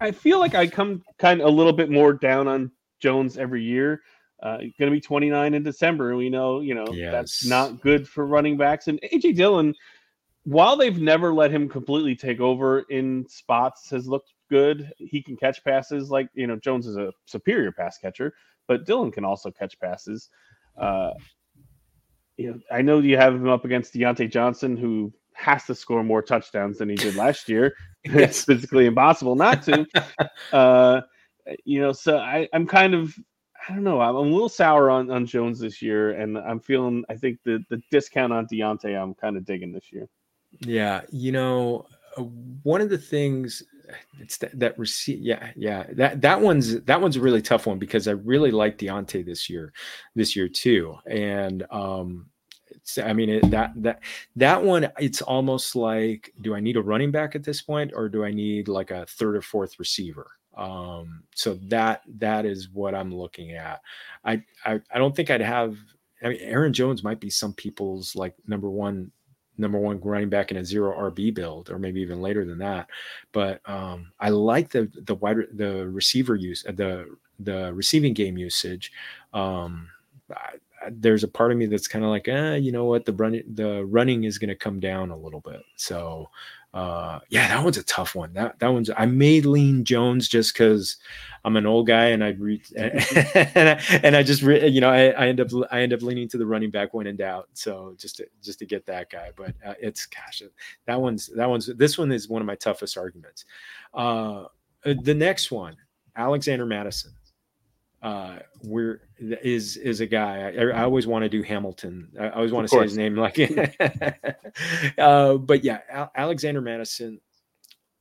I feel like I come kind of a little bit more down on Jones every year. Uh, going to be 29 in December, we know you know yes. that's not good for running backs. And AJ Dillon, while they've never let him completely take over in spots, has looked good. He can catch passes like you know Jones is a superior pass catcher, but Dillon can also catch passes. Uh, you know, I know you have him up against Diontae Johnson, who has to score more touchdowns than he did last year. it's physically impossible not to. Uh, you know, so I, I'm kind of I don't know. I'm a little sour on, on Jones this year, and I'm feeling. I think the the discount on Diontae, I'm kind of digging this year. Yeah, you know, uh, one of the things it's that, that receive. Yeah, yeah. That that one's that one's a really tough one because I really like Diontae this year, this year too, and um, I mean it, that that that one. It's almost like, do I need a running back at this point, or do I need like a third or fourth receiver? Um, so that that is what I'm looking at. I, I I don't think I'd have. I mean, Aaron Jones might be some people's like number one number one running back in a zero RB build, or maybe even later than that. But um, I like the the wide the receiver use uh, the the receiving game usage. Um, I, there's a part of me that's kind of like, eh, you know what, the running the running is going to come down a little bit. So uh, yeah, that one's a tough one. That that one's I may lean Jones just because I'm an old guy and I read and I, and I just re, you know I, I, end up I end up leaning to the running back when in doubt. So just to just to get that guy, but uh, it's gosh that one's that one's this one is one of my toughest arguments. Uh, the next one, Alexander Mattison. uh we're is is a guy I, I always want to do Hamilton. I always want to say his name like uh but yeah, Al- Alexander Mattison.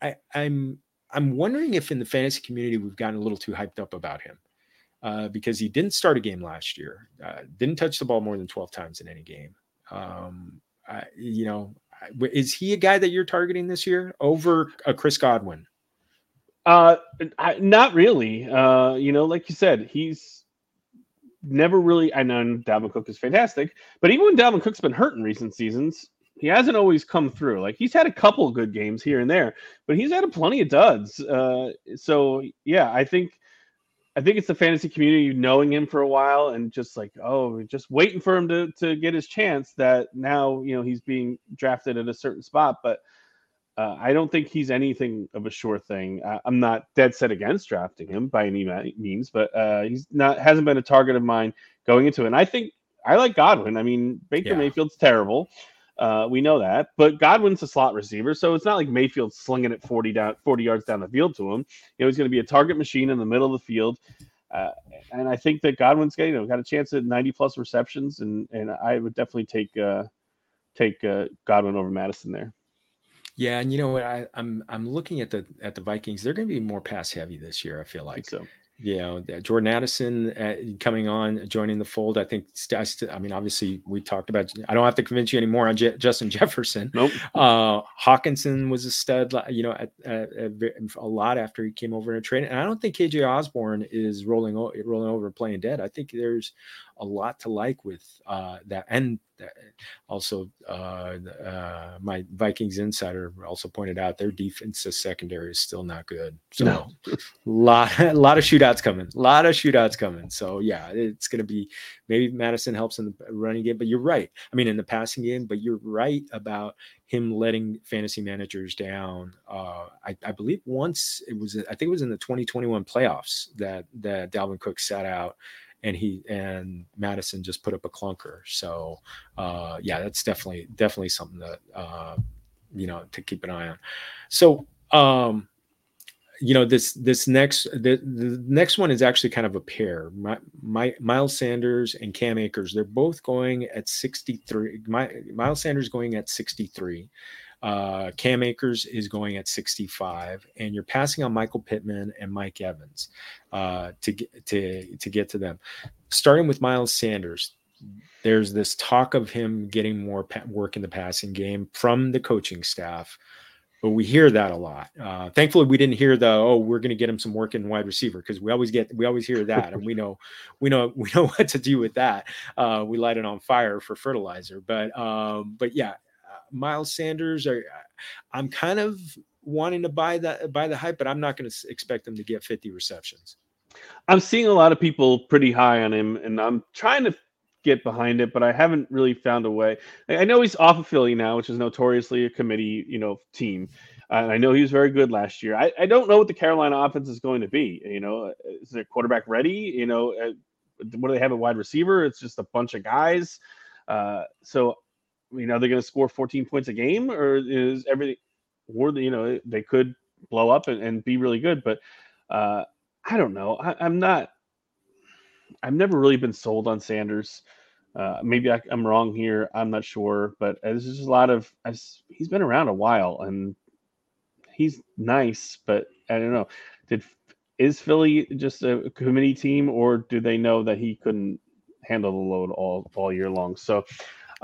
I I'm I'm wondering if in the fantasy community we've gotten a little too hyped up about him. Uh, because he didn't start a game last year, uh, didn't touch the ball more than 12 times in any game. Um, I, you know, is he a guy that you're targeting this year over a Chris Godwin? Uh, I, not really. Uh, you know, like you said, he's never really. I know Dalvin Cook is fantastic, but even when Dalvin Cook's been hurt in recent seasons, he hasn't always come through. Like he's had a couple good games here and there, but he's had a plenty of duds. Uh, so yeah, I think. I think it's the fantasy community knowing him for a while and just like, oh, just waiting for him to to get his chance. That now you know he's being drafted at a certain spot, but uh, I don't think he's anything of a sure thing. Uh, I'm not dead set against drafting him by any means, but uh, he's not hasn't been a target of mine going into it. And I think I like Godwin. I mean, Baker yeah. Mayfield's terrible. Uh, we know that, but Godwin's a slot receiver, so it's not like Mayfield's slinging it 40 down 40 yards down the field to him. You know, he's going to be a target machine in the middle of the field. Uh, and I think that Godwin's got you know got a chance at 90 plus receptions, and and I would definitely take uh, take uh, Godwin over Mattison there. Yeah, and you know what? I, I'm I'm looking at the at the Vikings. They're going to be more pass heavy this year. I feel like. so. You know, Jordan Addison uh, coming on, joining the fold. I think. St- I mean, obviously, we talked about. I don't have to convince you anymore on Je- Justin Jefferson. Nope. Uh, Hockenson was a stud. You know, at, at, at a lot after he came over in a trade, and I don't think KJ Osborn is rolling rolling over playing dead. I think there's a lot to like with uh, that, and also uh, uh, my Vikings insider also pointed out their defensive secondary is still not good. So no. lot a lot of shootouts coming, a lot of shootouts coming. So yeah, it's going to be maybe Mattison helps in the running game, but you're right. I mean in the passing game, but you're right about him letting fantasy managers down. Uh, I, I believe once it was I think it was in the 2021 playoffs that that Dalvin Cook sat out and he and Mattison just put up a clunker. So uh, yeah, that's definitely definitely something that uh, you know to keep an eye on. So um, you know this this next the, the next one is actually kind of a pair. My, my Miles Sanders and Cam Akers. They're both going at 63. My, Miles Sanders going at 63. Uh, Cam Akers is going at 65, and you're passing on Michael Pittman and Mike Evans uh, to get to to get to them. Starting with Miles Sanders, there's this talk of him getting more work in the passing game from the coaching staff, but we hear that a lot. Uh, thankfully, we didn't hear the oh we're going to get him some work in wide receiver because we always get we always hear that, and we know we know we know what to do with that. Uh, we light it on fire for fertilizer, but um, but yeah, Miles Sanders. Are, I'm kind of wanting to buy that buy the hype, but I'm not going to expect him to get 50 receptions. I'm seeing a lot of people pretty high on him, and I'm trying to get behind it, but I haven't really found a way. I know he's off of Philly now, which is notoriously a committee, you know, team. Uh, I know he was very good last year. I, I don't know what the Carolina offense is going to be. You know, is their quarterback ready? You know, uh, what do they have a wide receiver? It's just a bunch of guys. Uh, so, you know, they're going to score 14 points a game, or is everything, or you know, they could blow up and, and be really good. But uh, I don't know. I, I'm not. I've never really been sold on Sanders. Uh, maybe I, am wrong here. I'm not sure, but there's just a lot of. he's been around a while and he's nice, but I don't know. Did is Philly just a committee team, or do they know that he couldn't handle the load all all year long? So.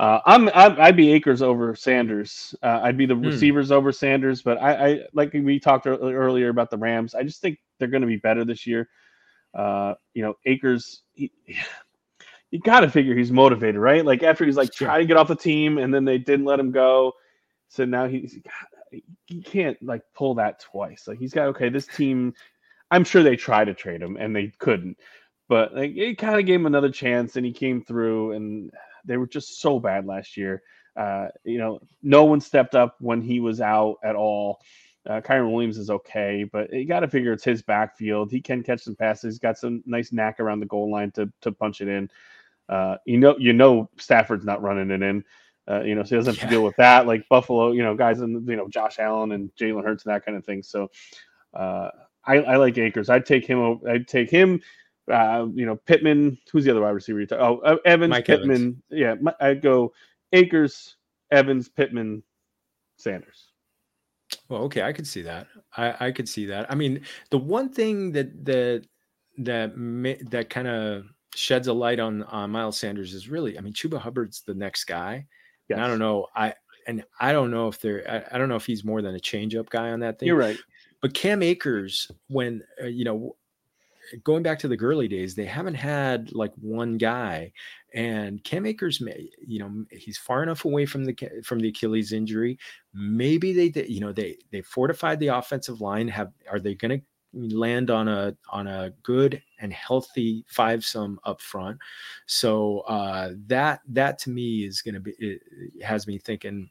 Uh, I'm, i would be Akers over Sanders. Uh, I'd be the hmm. receivers over Sanders, but I, I like we talked earlier about the Rams. I just think they're going to be better this year. Uh, you know, Akers, he, you got to figure he's motivated, right? Like after he's like trying to get off the team and then they didn't let him go. So now he's he can't like pull that twice. Like he's got okay, this team. I'm sure they tried to trade him and they couldn't, but like it kind of gave him another chance and he came through and they were just so bad last year. Uh, you know, no one stepped up when he was out at all. Uh, Kyren Williams is okay, but you got to figure it's his backfield. He can catch some passes. He's got some nice knack around the goal line to to punch it in. Uh, you know, you know, Stafford's not running it in. Uh, you know, so he doesn't have yeah. to deal with that. Like Buffalo, you know, guys and you know Josh Allen and Jalen Hurts and that kind of thing. So uh, I, I like Akers. I'd take him. I'd take him. Uh, you know, Pittman. Who's the other wide receiver? Oh, uh, Evans, Mike Pittman. Evans. Yeah, I'd go Akers, Evans, Pittman, Sanders. Well, okay, I could see that. I, I could see that. I mean, the one thing that that that that kind of sheds a light on on Miles Sanders is really, I mean, Chuba Hubbard's the next guy. Yes. And I don't know. I and I don't know if they're. I, I, don't know if he's more than a changeup guy on that thing. You're right. But Cam Akers, when uh, you know, going back to the Gurley days, they haven't had like one guy. And Cam Akers, may, you know, he's far enough away from the from the Achilles injury. Maybe they, you know, they they fortified the offensive line. Have are they going to land on a on a good and healthy five sum up front. So uh, that that to me is going to be it has me thinking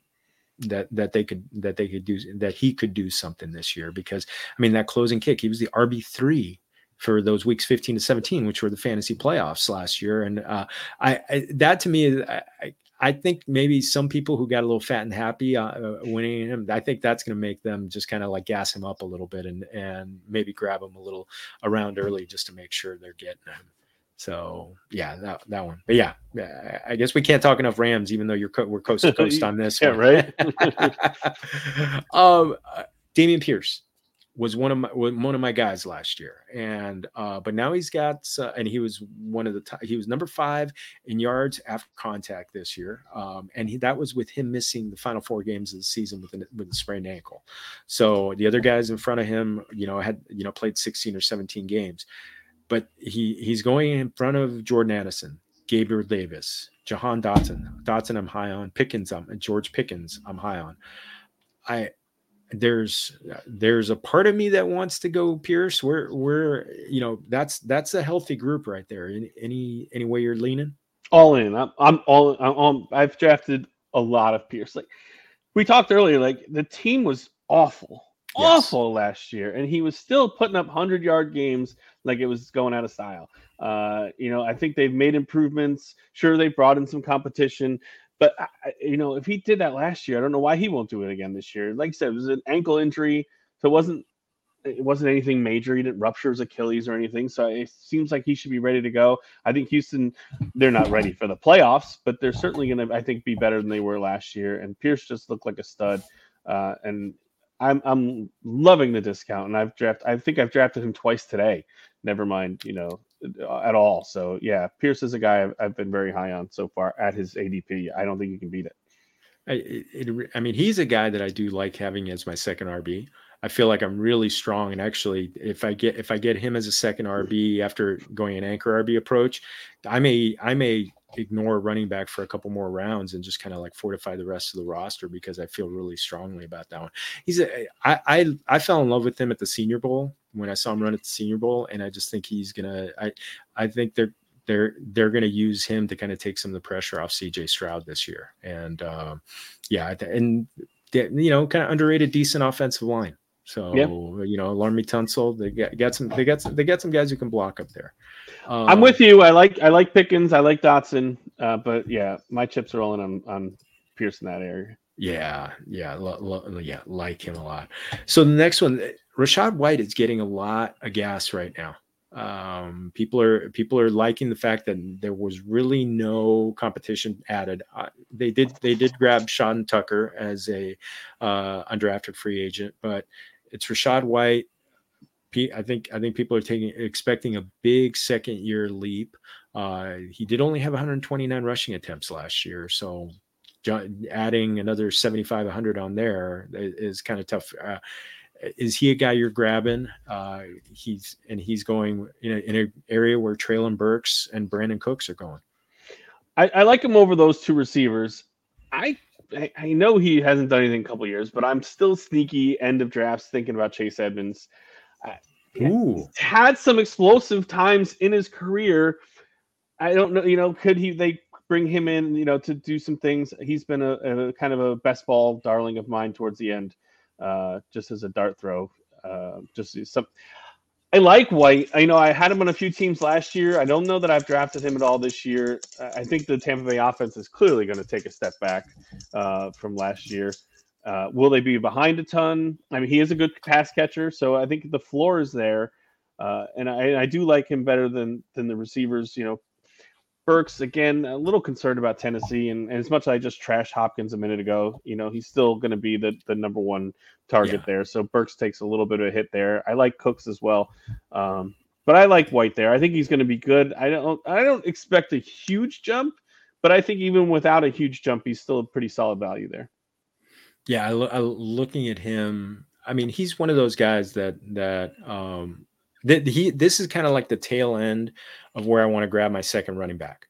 that that they could that they could do that he could do something this year because I mean that closing kick he was the RB three for those weeks 15 to 17 which were the fantasy playoffs last year and uh, I, I, that to me is I, I think maybe some people who got a little fat and happy uh, uh winning him, I think that's going to make them just kind of like gas him up a little bit and and maybe grab him a little around early just to make sure they're getting him. So yeah, that that one. But yeah, I guess we can't talk enough Rams, even though you're co- we're coast to coast on this. yeah, right. um, uh, Dameon Pierce was one of my one of my guys last year, and uh, but now he's got uh, and he was one of the top, he was number five in yards after contact this year, um, and he, that was with him missing the final four games of the season with a, with a sprained ankle. So the other guys in front of him, you know, had you know played 16 or 17 games, but he he's going in front of Jordan Addison, Gabriel Davis, Jahan Dotson, Dotson I'm high on, Pickens I'm George Pickens I'm high on. I there's there's a part of me that wants to go Pierce. We're we're you know that's that's a healthy group right there. Any any, any way you're leaning? All in. I'm I'm all I'm, all, I've drafted a lot of Pierce. Like we talked earlier, like the team was awful, yes. awful last year, and he was still putting up hundred yard games like it was going out of style. Uh, you know, I think they've made improvements. Sure, they brought in some competition, but you know, if he did that last year, I don't know why he won't do it again this year. Like I said, it was an ankle injury, so it wasn't it wasn't anything major. He didn't rupture his Achilles or anything. So it seems like he should be ready to go. I think Houston, they're not ready for the playoffs, but they're certainly going to, I think, be better than they were last year. And Pierce just looked like a stud. Uh, and I'm I'm loving the discount. And I've drafted, I think I've drafted him twice today. Never mind, you know, at all. So yeah, Pierce is a guy I've, I've, been very high on so far at his ADP. I don't think you can beat it. I, it, I mean, he's a guy that I do like having as my second RB. I feel like I'm really strong, and actually, if I get if I get him as a second RB after going an anchor RB approach, I may I may ignore running back for a couple more rounds and just kind of like fortify the rest of the roster because I feel really strongly about that one. He's a I I I fell in love with him at the Senior Bowl when I saw him run at the Senior Bowl, and I just think he's gonna. I I think they're they're they're going to use him to kind of take some of the pressure off CJ Stroud this year. And um, yeah, and you know, kind of underrated, decent offensive line. So you know, Laremy Tunsil, they got, get some, they got some, they got some guys who can block up there. Um, I'm with you. I like, I like Pickens. I like Dotson. Uh, but yeah, my chips are rolling on on Pierce in that area. Yeah, yeah, lo, lo, yeah, like him a lot. So the next one, Rachaad White is getting a lot of gas right now. Um, people are people are liking the fact that there was really no competition added. Uh, they did they did grab Sean Tucker as a uh, undrafted free agent, but it's Rachaad White. I think I think people are taking expecting a big second year leap. Uh, he did only have 129 rushing attempts last year, so adding another 75 100 on there is kind of tough. Uh, is he a guy you're grabbing? Uh, he's and he's going in, a, in an area where Treylon Burks and Brandin Cooks are going. I, I, like him over those two receivers. I I know he hasn't done anything in a couple years, but I'm still sneaky end of drafts thinking about Chase Edmonds. Ooh. had some explosive times in his career. I don't know, you know, could he they bring him in, you know, to do some things? He's been a, a kind of a best ball darling of mine towards the end uh, just as a dart throw. Uh, just some. I like White. I know I had him on a few teams last year. I don't know that I've drafted him at all this year. I think the Tampa Bay offense is clearly going to take a step back uh, from last year. Uh, will they be behind a ton? I mean, he is a good pass catcher, so I think the floor is there. Uh, and I, I, do like him better than than the receivers. You know, Burks again, a little concerned about Tennessee, and, and as much as I just trashed Hopkins a minute ago, you know he's still going to be the the number one target yeah. there. So Burks takes a little bit of a hit there. I like Cooks as well, um, but I like White there. I think he's going to be good. I don't I don't expect a huge jump, but I think even without a huge jump, he's still a pretty solid value there. Yeah, I, I, looking at him, I mean he's one of those guys that that um, that he this is kind of like the tail end of where I want to grab my second running back.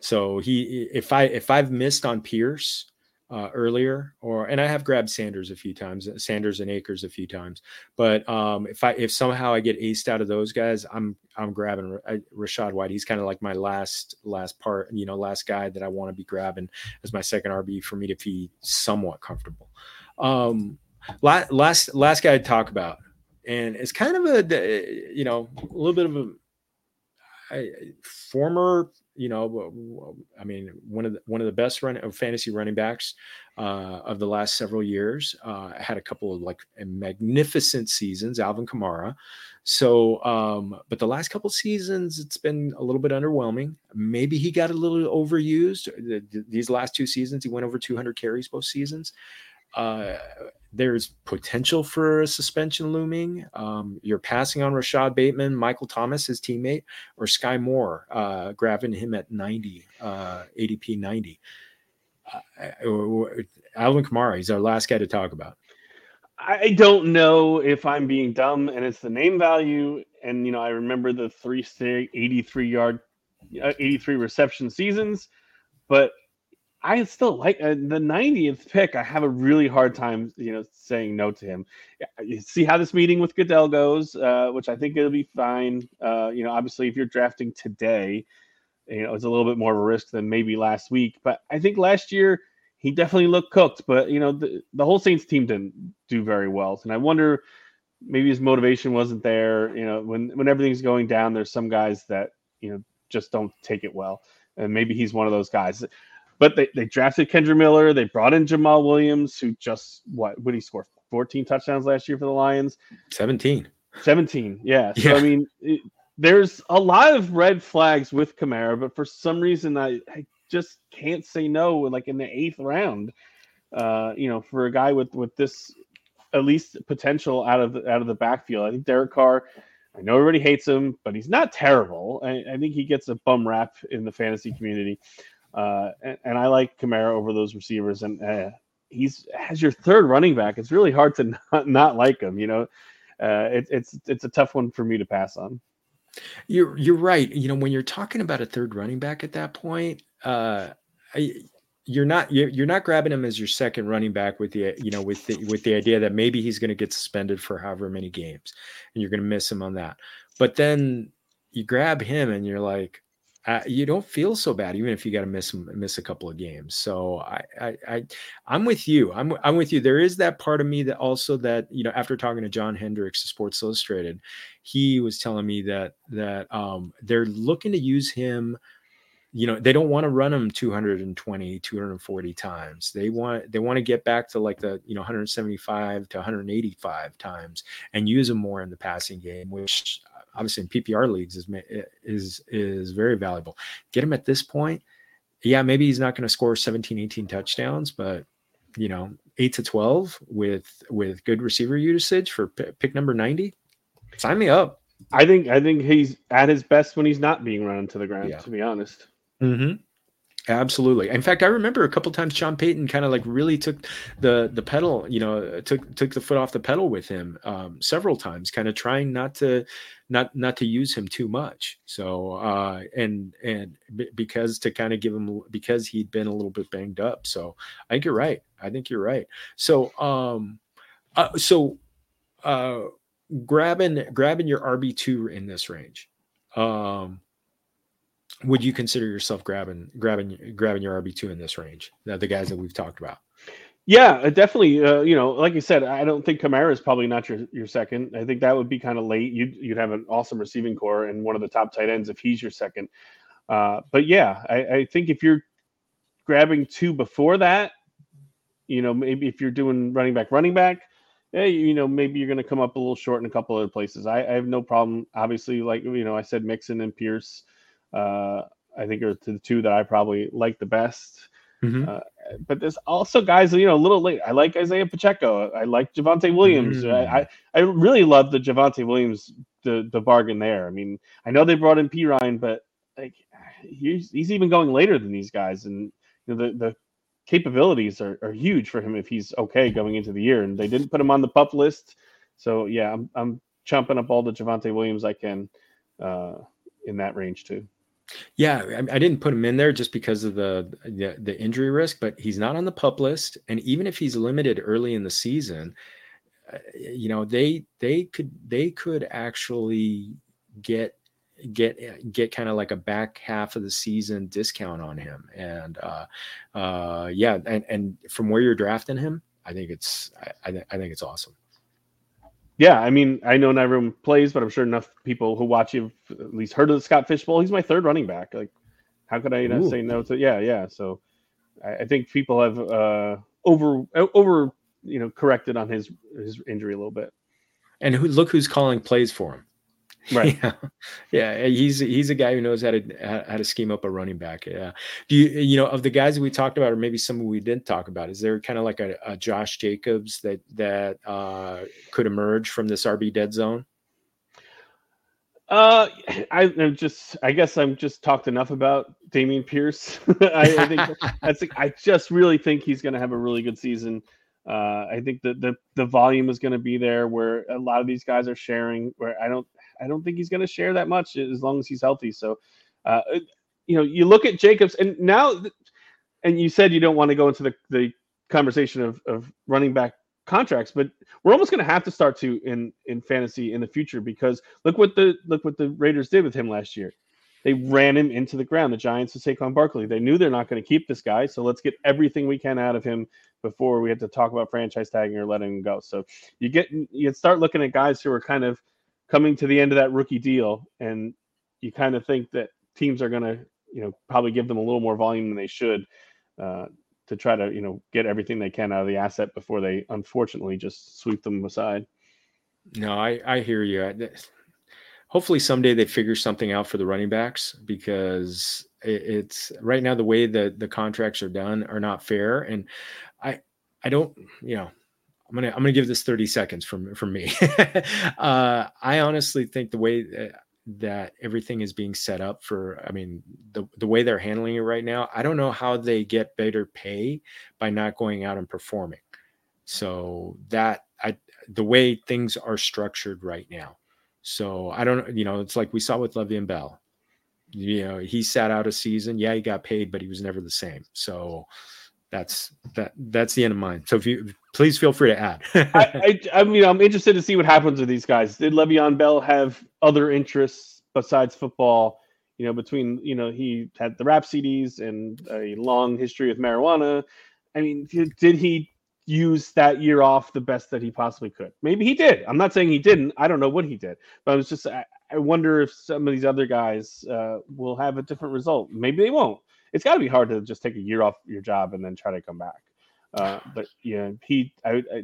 So he, if I if I've missed on Pierce uh, earlier, or and I have grabbed Sanders a few times, Sanders and Akers a few times, but um, if I if somehow I get aced out of those guys, I'm I'm grabbing Rachaad White. He's kind of like my last last part, you know, last guy that I want to be grabbing as my second RB for me to be somewhat comfortable. Um, last last last guy to talk about, and it's kind of a you know a little bit of a former, you know, I mean, one of the one of the best run of fantasy running backs uh, of the last several years. Uh, had a couple of like magnificent seasons, Alvin Kamara. So, um, but the last couple seasons, it's been a little bit underwhelming. Maybe he got a little overused. These last two seasons, he went over 200 carries both seasons. Uh, there's potential for a suspension looming. Um, you're passing on Rashod Bateman, Michael Thomas, his teammate, or Sky Moore, uh, grabbing him at 90, uh, ADP 90. Uh, Alvin Kamara, he's our last guy to talk about. I don't know if I'm being dumb and it's the name value. And, you know, I remember the three 83 yard, uh, 83 reception seasons, but I still like uh, the 90th pick. I have a really hard time, you know, saying no to him. You see how this meeting with Goodell goes, uh, which I think it'll be fine. Uh, you know, obviously, if you're drafting today, you know, it's a little bit more of a risk than maybe last week. But I think last year he definitely looked cooked. But you know, the, the whole Saints team didn't do very well, and I wonder maybe his motivation wasn't there. You know, when when everything's going down, there's some guys that you know just don't take it well, and maybe he's one of those guys. But they, they drafted Kendre Miller. They brought in Jamaal Williams, who just what would he score 14 touchdowns last year for the Lions? 17. 17. Yeah. So yeah. I mean, it, there's a lot of red flags with Kamara, but for some reason I, I just can't say no. Like in the eighth round, uh, you know, for a guy with with this at least potential out of the out of the backfield. I think Derek Carr. I know everybody hates him, but he's not terrible. I, I think he gets a bum rap in the fantasy community. Uh, and, and, I like Kamara over those receivers, and uh, he's as your third running back. It's really hard to not, not like him. You know, uh, it, it's it's a tough one for me to pass on. You're you're right. You know, when you're talking about a third running back at that point, uh, you're not you're, you're not grabbing him as your second running back with the you know with the with the idea that maybe he's going to get suspended for however many games, and you're going to miss him on that. But then you grab him, and you're like, uh, you don't feel so bad even if you got to miss miss a couple of games. So I, I I I'm with you. I'm I'm with you. There is that part of me that also that you know after talking to John Hendrix Sports Illustrated, he was telling me that that um, they're looking to use him you know they don't want to run him 220 240 times they want they want to get back to like the you know 175 to 185 times and use him more in the passing game which obviously in PPR leagues is is is very valuable. Get him at this point. Yeah, maybe he's not going to score 17, 18 touchdowns, but you know, 8 to 12 with with good receiver usage for pick number 90. Sign me up. I think I think he's at his best when he's not being run into the ground, yeah. to be honest. Mm-hmm. Absolutely. In fact, I remember a couple times Sean Payton kind of like really took the the pedal, you know, took took the foot off the pedal with him um, several times, kind of trying not to not not to use him too much. So uh, and and b- because to kind of give him because he'd been a little bit banged up. So I think you're right. I think you're right. So um, uh, so uh, grabbing grabbing your RB two in this range. Um, would you consider yourself grabbing grabbing grabbing your RB two in this range? The, the guys that we've talked about. Yeah, uh, definitely. Uh, you know, like you said, I don't think Kamara is probably not your, your second. I think that would be kind of late. You'd you'd have an awesome receiving core and one of the top tight ends if he's your second. Uh, but yeah, I, I think if you're grabbing two before that, you know, maybe if you're doing running back, running back, yeah, you know, maybe you're going to come up a little short in a couple other places. I, I have no problem. Obviously, like you know, I said Mixon and Pierce. Uh, I think are the two that I probably like the best. Mm-hmm. Uh, but there's also guys, you know, a little late. I like Isaiah Pacheco. I like Javonte Williams. Mm-hmm. I, I really love the Javonte Williams the the bargain there. I mean, I know they brought in Perine, but like he's he's even going later than these guys, and you know, the the capabilities are, are huge for him if he's okay going into the year. And they didn't put him on the pup list, so yeah, I'm I'm chomping up all the Javonte Williams I can uh, in that range too. Yeah, I, I, didn't put him in there just because of the, the, the injury risk, but he's not on the pup list, and even if he's limited early in the season, uh, you know they they could they could actually get get get kind of like a back half of the season discount on him, and uh, uh, yeah, and and from where you're drafting him, I think it's I, I think it's awesome yeah, I mean, I know not everyone plays, but I'm sure enough people who watch you at least heard of the Scott Fish Bowl. He's my third running back. Like, how could I not say no to? Yeah, yeah. So, I, I think people have uh, over over you know corrected on his his injury a little bit. And who, look who's calling plays for him. Right. Yeah. yeah. He's he's a guy who knows how to how to scheme up a running back. Yeah. Do you you know of the guys that we talked about, or maybe some we didn't talk about? Is there kind of like a, a Josh Jacobs that that uh, could emerge from this RB dead zone? Uh, I, am just. I guess I'm just talked enough about Dameon Pierce. I, I, think that's. I just really think he's going to have a really good season. Uh, I think that the the volume is going to be there where a lot of these guys are sharing. Where I don't I don't think he's going to share that much as long as he's healthy. So, uh, you know, you look at Jacobs, and now, and you said you don't want to go into the, the conversation of, of running back contracts, but we're almost going to have to start to in in fantasy in the future because look what the look what the Raiders did with him last year. They ran him into the ground. The Giants with Saquon Barkley. They knew they're not going to keep this guy, so let's get everything we can out of him before we have to talk about franchise tagging or letting him go. So you get you start looking at guys who are kind of coming to the end of that rookie deal, and you kind of think that teams are going to, you know, probably give them a little more volume than they should uh, to try to, you know, get everything they can out of the asset before they unfortunately just sweep them aside. No, I I hear you. Hopefully someday they figure something out for the running backs because it's right now the way that the contracts are done are not fair, and I I don't you know I'm gonna I'm gonna give this 30 seconds from from me. uh, I honestly think the way that, that everything is being set up for, I mean, the the way they're handling it right now, I don't know how they get better pay by not going out and performing. So that I the way things are structured right now. So I don't, you know, it's like we saw with Le'Veon Bell. You know, he sat out a season. Yeah, he got paid, but he was never the same. So that's that that's the end of mine. So if you please feel free to add. I, I, I mean I'm interested to see what happens with these guys. Did Le'Veon Bell have other interests besides football? You know, between you know he had the rap CDs and a long history with marijuana. I mean, did he use that year off the best that he possibly could? Maybe he did. I'm not saying he didn't. I don't know what he did, but I was just I, I wonder if some of these other guys uh, will have a different result. Maybe they won't. It's got to be hard to just take a year off your job and then try to come back. Uh, but yeah, he I, I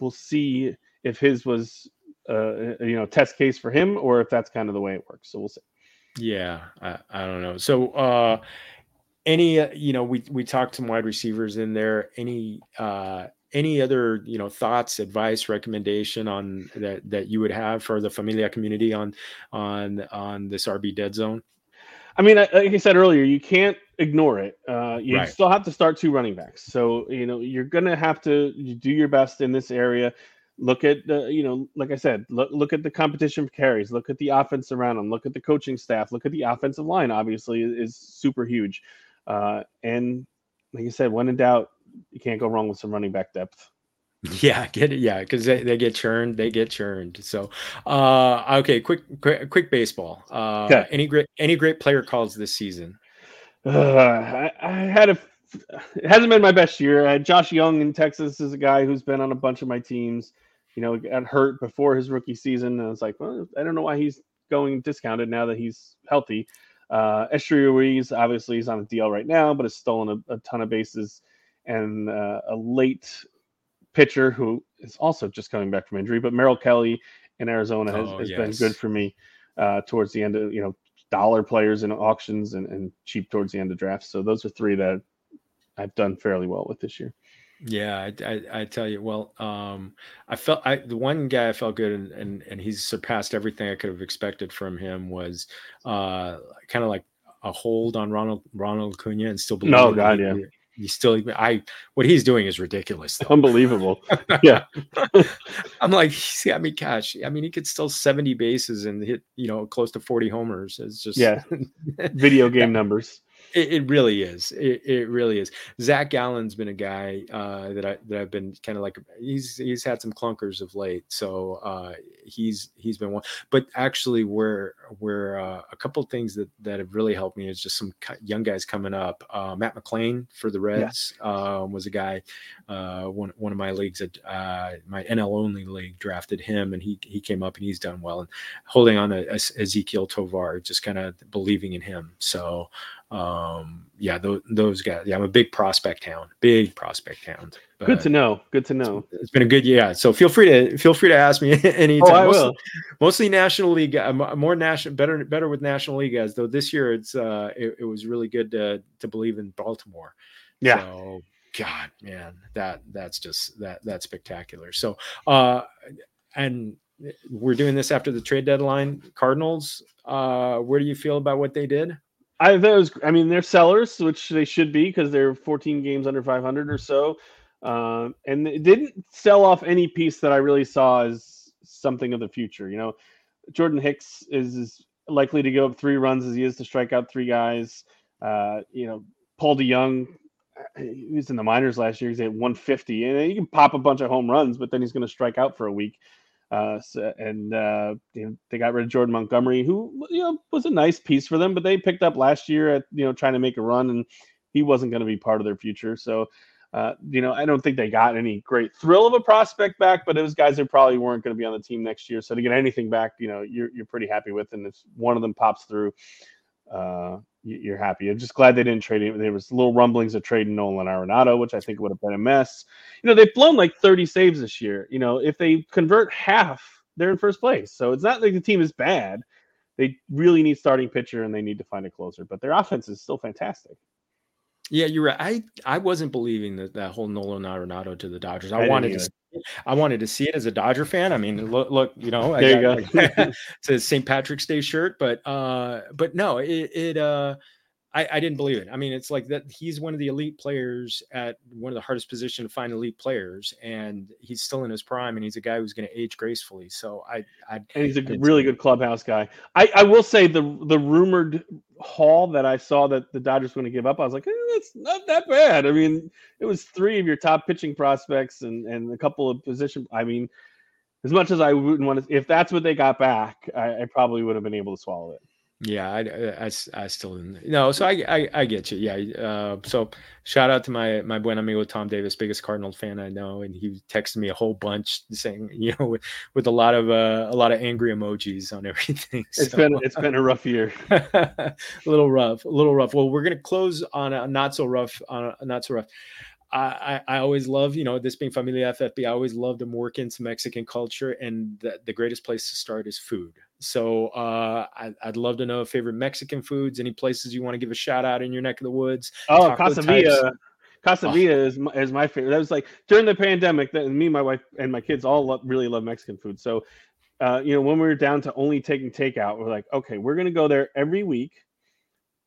we'll see if his was uh, you know test case for him or if that's kind of the way it works. So we'll see. Yeah, I, I don't know. So uh, any uh, you know we we talked some wide receivers in there. Any uh, any other you know thoughts, advice, recommendation on that that you would have for the Familia community on on on this RB dead zone? I mean, like I said earlier, you can't ignore it. Uh, you right. still have to start two running backs. So, you know, you're going to have to do your best in this area. Look at the, you know, like I said, look, look at the competition for carries. Look at the offense around them. Look at the coaching staff. Look at the offensive line, obviously, is super huge. Uh, and like I said, when in doubt, you can't go wrong with some running back depth. Yeah, get it. Yeah, because they, they get churned. They get churned. So, uh, okay, quick, quick, quick baseball. Uh, okay. Any great, any great player calls this season? Uh, I, I, had a. It hasn't been my best year. I had Josh Jung in Texas is a guy who's been on a bunch of my teams. You know, got hurt before his rookie season, and I was like, well, I don't know why he's going discounted now that he's healthy. Uh, Esteury Ruiz, obviously, he's on a DL right now, but has stolen a, a ton of bases. And uh, a late pitcher who is also just coming back from injury, but Merrill Kelly in Arizona has, oh, has yes. been good for me uh, towards the end of, you know, dollar players in auctions and, and cheap towards the end of drafts. So those are three that I've done fairly well with this year. Yeah, I, I, I, tell you, well, um, I felt I the one guy I felt good and, and and he's surpassed everything I could have expected from him was uh kind of like a hold on Ronald Ronald Acuna and still believe. No, God, yeah he's still I what he's doing is ridiculous. Though. Unbelievable. yeah. I'm like, he's got me cash. I mean, he could still 70 bases and hit, you know, close to 40 homers. It's just yeah, video game numbers. It, it, really is. It, it, really is. Zac Gallen's been a guy uh, that I that I've been kind of like. He's he's had some clunkers of late, so uh, he's he's been one. But actually, where where uh, a couple of things that that have really helped me is just some young guys coming up. Uh, Matt McLain for the Reds yeah. Um, was a guy. Uh, one one of my leagues at uh, my NL only league drafted him, and he he came up and he's done well. And holding on to Ezequiel Tovar, just kind of believing in him. So um yeah those, those guys yeah i'm a big prospect town big prospect town good to know good to know. it's been a good year so feel free to feel free to ask me anytime. Oh, I mostly, will. mostly national league uh, more national better better with national league guys though this year it's uh it, it was really good to to believe in baltimore. Yeah. So, god man that that's just that that's spectacular. So uh and we're doing this after the trade deadline. Cardinals uh where do you feel about what they did I those I mean they're sellers, which they should be because they're 14 games under 500 or so, um, and it didn't sell off any piece that I really saw as something of the future. You know, Jordan Hicks is, is likely to go up three runs as he is to strike out three guys. Uh, you know, Paul DeJong, he was in the minors last year. He's at 150, and he can pop a bunch of home runs, but then he's going to strike out for a week. Uh, and uh, they got rid of Jordan Montgomery, who you know was a nice piece for them, but they picked up last year at you know trying to make a run, and he wasn't going to be part of their future. So, uh, you know, I don't think they got any great thrill of a prospect back, but it was guys that probably weren't going to be on the team next year. So to get anything back, you know, you're you're pretty happy with, and if one of them pops through, uh, you're happy. I'm just glad they didn't trade him. There was little rumblings of trading Nolan Arenado, which I think would have been a mess. You know, they've blown like 30 saves this year. You know, if they convert half, they're in first place. So it's not like the team is bad. They really need starting pitcher and they need to find a closer, but their offense is still fantastic. Yeah, you're right. I I wasn't believing that that whole Nolan Arenado to the Dodgers. I, I wanted to I wanted to see it as a Dodger fan. I mean, look, look you know, I there got, you go. it's a St. Patrick's Day shirt, but uh, but no, it, it uh, I, I didn't believe it. I mean, it's like that he's one of the elite players at one of the hardest positions to find elite players, and he's still in his prime, and he's a guy who's going to age gracefully. So I, I and he's a really good clubhouse guy. I, I will say the the rumored haul that I saw that the Dodgers were going to give up, I was like, eh, that's not that bad. I mean, it was three of your top pitching prospects and and a couple of position. I mean, as much as I wouldn't want to, if that's what they got back, I, I probably would have been able to swallow it. Yeah, I, I, I still no. So I, I, I get you. Yeah. Uh, so shout out to my my buen amigo Tom Davis, biggest Cardinal fan I know, and he texted me a whole bunch saying, you know, with, with a lot of uh, a lot of angry emojis on everything. It's so, been it's been a rough year. a little rough, a little rough. Well, we're gonna close on a not so rough, on a not so rough. I, I always love, you know, this being Familia FFB, I always love to work into Mexican culture, and the, the greatest place to start is food. So uh, I, would love to know favorite Mexican foods, any places you want to give a shout out in your neck of the woods. Oh, Quesavilla. Quesavilla oh. is, my, is my favorite. That was like during the pandemic that me, my wife, and my kids all love, really love Mexican food. So, uh, you know, when we were down to only taking takeout, we're like, okay, we're going to go there every week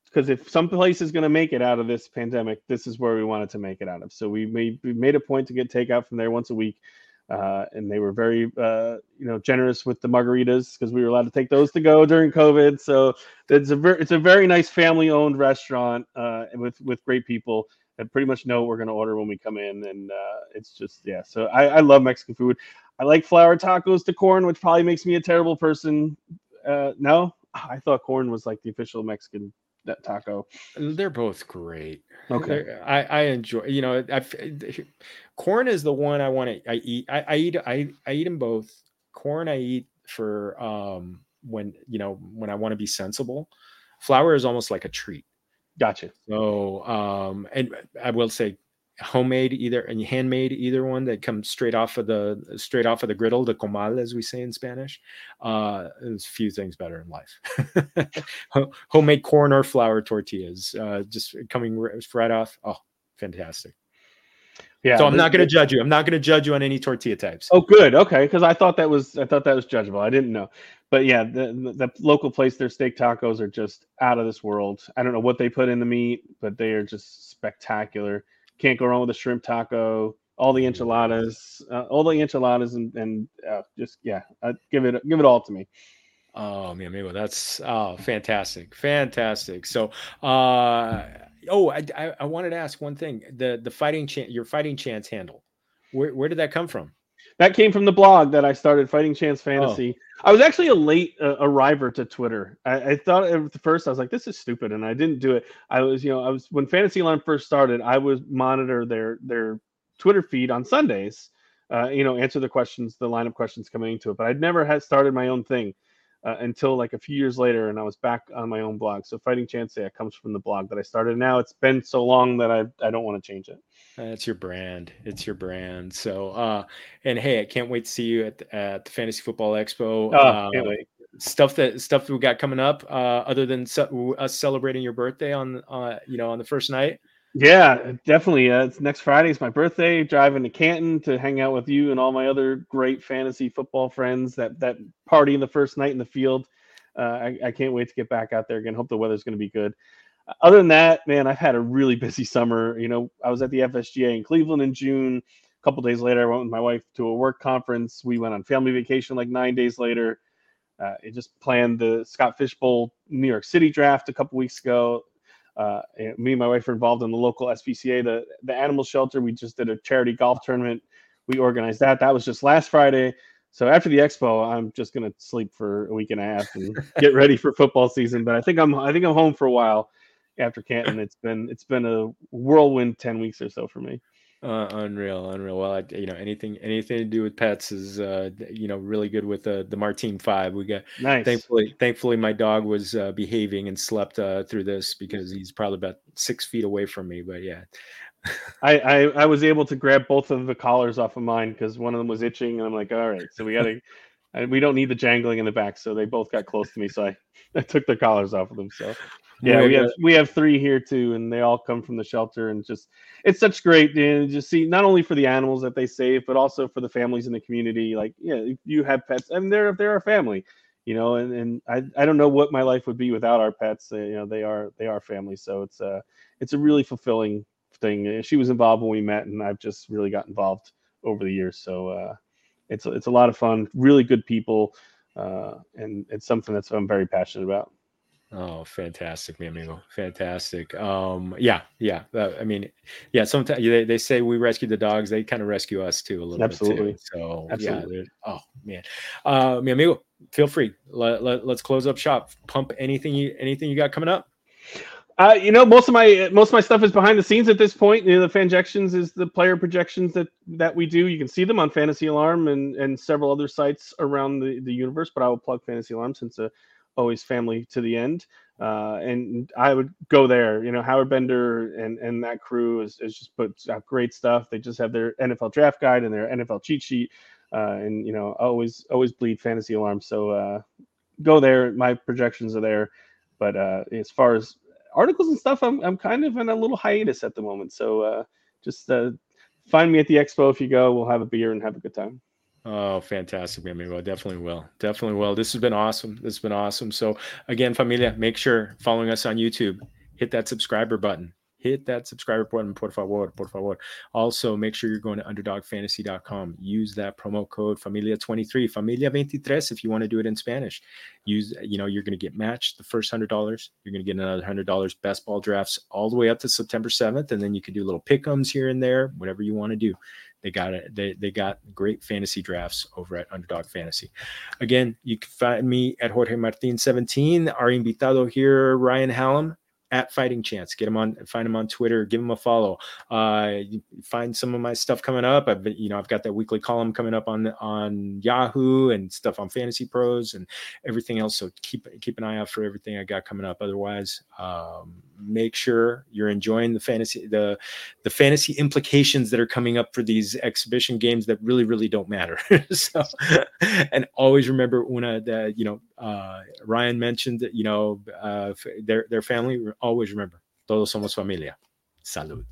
because if some place is going to make it out of this pandemic, this is where we wanted to make it out of. So we made we made a point to get takeout from there once a week, uh, and they were very uh, you know generous with the margaritas because we were allowed to take those to go during COVID. So it's a very it's a very nice family owned restaurant uh, with with great people that pretty much know what we're going to order when we come in, and uh, it's just yeah. So I, I love Mexican food. I like flour tacos to corn, which probably makes me a terrible person. Uh, no, I thought corn was like the official Mexican that taco. They're both great. Okay, They're, I I enjoy. You know, I corn is the one I want to. I eat. I, I eat. I I eat them both. Corn I eat for um when you know when I want to be sensible. Flour is almost like a treat. Gotcha. So um and I will say homemade either and handmade either one that comes straight off of the straight off of the griddle the comal as we say in spanish. Uh there's few things better in life. Homemade corn or flour tortillas uh just coming right off. Oh fantastic. Yeah so i'm not going to judge you. I'm not going to judge you on any tortilla types. Oh good. Okay because i thought that was i thought that was judgeable. I didn't know. But yeah the, the local place their steak tacos are just out of this world. I don't know what they put in the meat but they are just spectacular can't go wrong with a shrimp taco. All the enchiladas, uh, all the enchiladas, and, and uh, just yeah, I'd give it give it all to me. Oh, mi amigo, that's oh, fantastic, fantastic. So, uh, oh, I, I, I wanted to ask one thing: the the fighting chance, your fighting chance handle, where where did that come from? That came from the blog that I started, Fighting Chance Fantasy. Oh. I was actually a late uh, arriver to Twitter. I, I, thought at first I was like, "This is stupid," and I didn't do it. I was, you know, I was when Fantasy Alarm first started. I would monitor their their Twitter feed on Sundays. Uh, you know, answer the questions, the lineup questions coming into it. But I'd never had started my own thing uh, until like a few years later, and I was back on my own blog. So Fighting Chance yeah, comes from the blog that I started. Now it's been so long that I I don't want to change it. It's your brand. It's your brand. So, uh, and hey, I can't wait to see you at at the Fantasy Football Expo. Oh, uh, stuff that stuff that we got coming up. Uh, other than us celebrating your birthday on uh, you know on the first night. Yeah, definitely. Uh, it's next Friday. It's my birthday. Driving to Canton to hang out with you and all my other great fantasy football friends. That that party in the first night in the field. Uh, I, I, can't wait to get back out there again. Hope the weather's going to be good. Other than that, man, I've had a really busy summer. You know, I was at the FSGA in Cleveland in June. A couple days later, I went with my wife to a work conference. We went on family vacation like nine days later. Uh, it just planned the Scott Fish Bowl New York City draft a couple weeks ago uh, me and my wife are involved in the local SPCA, the the animal shelter. We just did a charity golf tournament. We organized that. That was just last Friday. So after the expo, I'm just gonna sleep for a week and a half and get ready for football season. But I think I'm I think I'm home for a while after Canton. It's been it's been a whirlwind ten weeks or so for me. Uh, unreal, unreal. Well, I, you know, anything, anything to do with pets is, uh, you know, really good with the the Martine Five. We got, nice. Thankfully, thankfully, my dog was uh, behaving and slept uh, through this because he's probably about six feet away from me. But yeah, I, I, I was able to grab both of the collars off of mine because one of them was itching, and I'm like, all right, so we got to. we don't need the jangling in the back, so they both got close to me. So I, I took their collars off of them. So yeah, we have we have three here too, and they all come from the shelter, and just it's such great to just see not only for the animals that they save, but also for the families in the community. Like, yeah, you have pets, and they're they're a family, you know, and, and I, I don't know what my life would be without our pets. Uh, you know, they are they are family, so it's a it's a really fulfilling thing. She was involved when we met, and I've just really got involved over the years. So uh, it's it's a lot of fun, really good people, uh, and it's something that's I'm very passionate about. Oh, fantastic, mi amigo. Fantastic. Um, yeah, yeah. Uh, I mean, yeah, sometimes they, they say we rescue the dogs, they kind of rescue us too a little Absolutely. bit. Too. So Absolutely. yeah. Oh man. Uh mi amigo, feel free. Let, let, let's close up shop. Pump anything you anything you got coming up. Uh, you know, most of my most of my stuff is behind the scenes at this point. You know, the FanJections is the player projections that that we do. You can see them on Fantasy Alarm and and several other sites around the, the universe. But I will plug Fantasy Alarm since uh, always family to the end. Uh, and I would go there. You know, Howard Bender and and that crew is, is just put out great stuff. They just have their NFL draft guide and their NFL cheat sheet. Uh, and you know, always always bleed fantasy alarm. So uh, go there. My projections are there. But uh, as far as articles and stuff, I'm I'm kind of in a little hiatus at the moment. So uh, just uh, find me at the expo if you go. We'll have a beer and have a good time. Oh, fantastic, man. Well, definitely will. Definitely will. This has been awesome. This has been awesome. So, again, familia, make sure following us on YouTube, hit that subscriber button. Hit that subscriber button, por favor, por favor. Also, make sure you're going to underdogfantasy.com. Use that promo code Familia23, Familia23 if you want to do it in Spanish. Use, you know, you're going to get matched the first $100. You're going to get another $100 best ball drafts all the way up to September 7th. And then you can do little pickums here and there, whatever you want to do. They got it. They, they got great fantasy drafts over at Underdog Fantasy. Again, you can find me at Jorge Martin 17. Our invitado here, Ryan Hallam, at Fighting Chance. Get him on, find him on Twitter, give him a follow. Uh, find some of my stuff coming up. I've been, you know, I've got that weekly column coming up on on Yahoo and stuff on Fantasy Pros and everything else. So keep keep an eye out for everything I got coming up. Otherwise, um, make sure you're enjoying the fantasy the the fantasy implications that are coming up for these exhibition games that really really don't matter. so, and always remember una that you know uh, Ryan mentioned you know uh, their their family always remember, todos somos familia. Salud.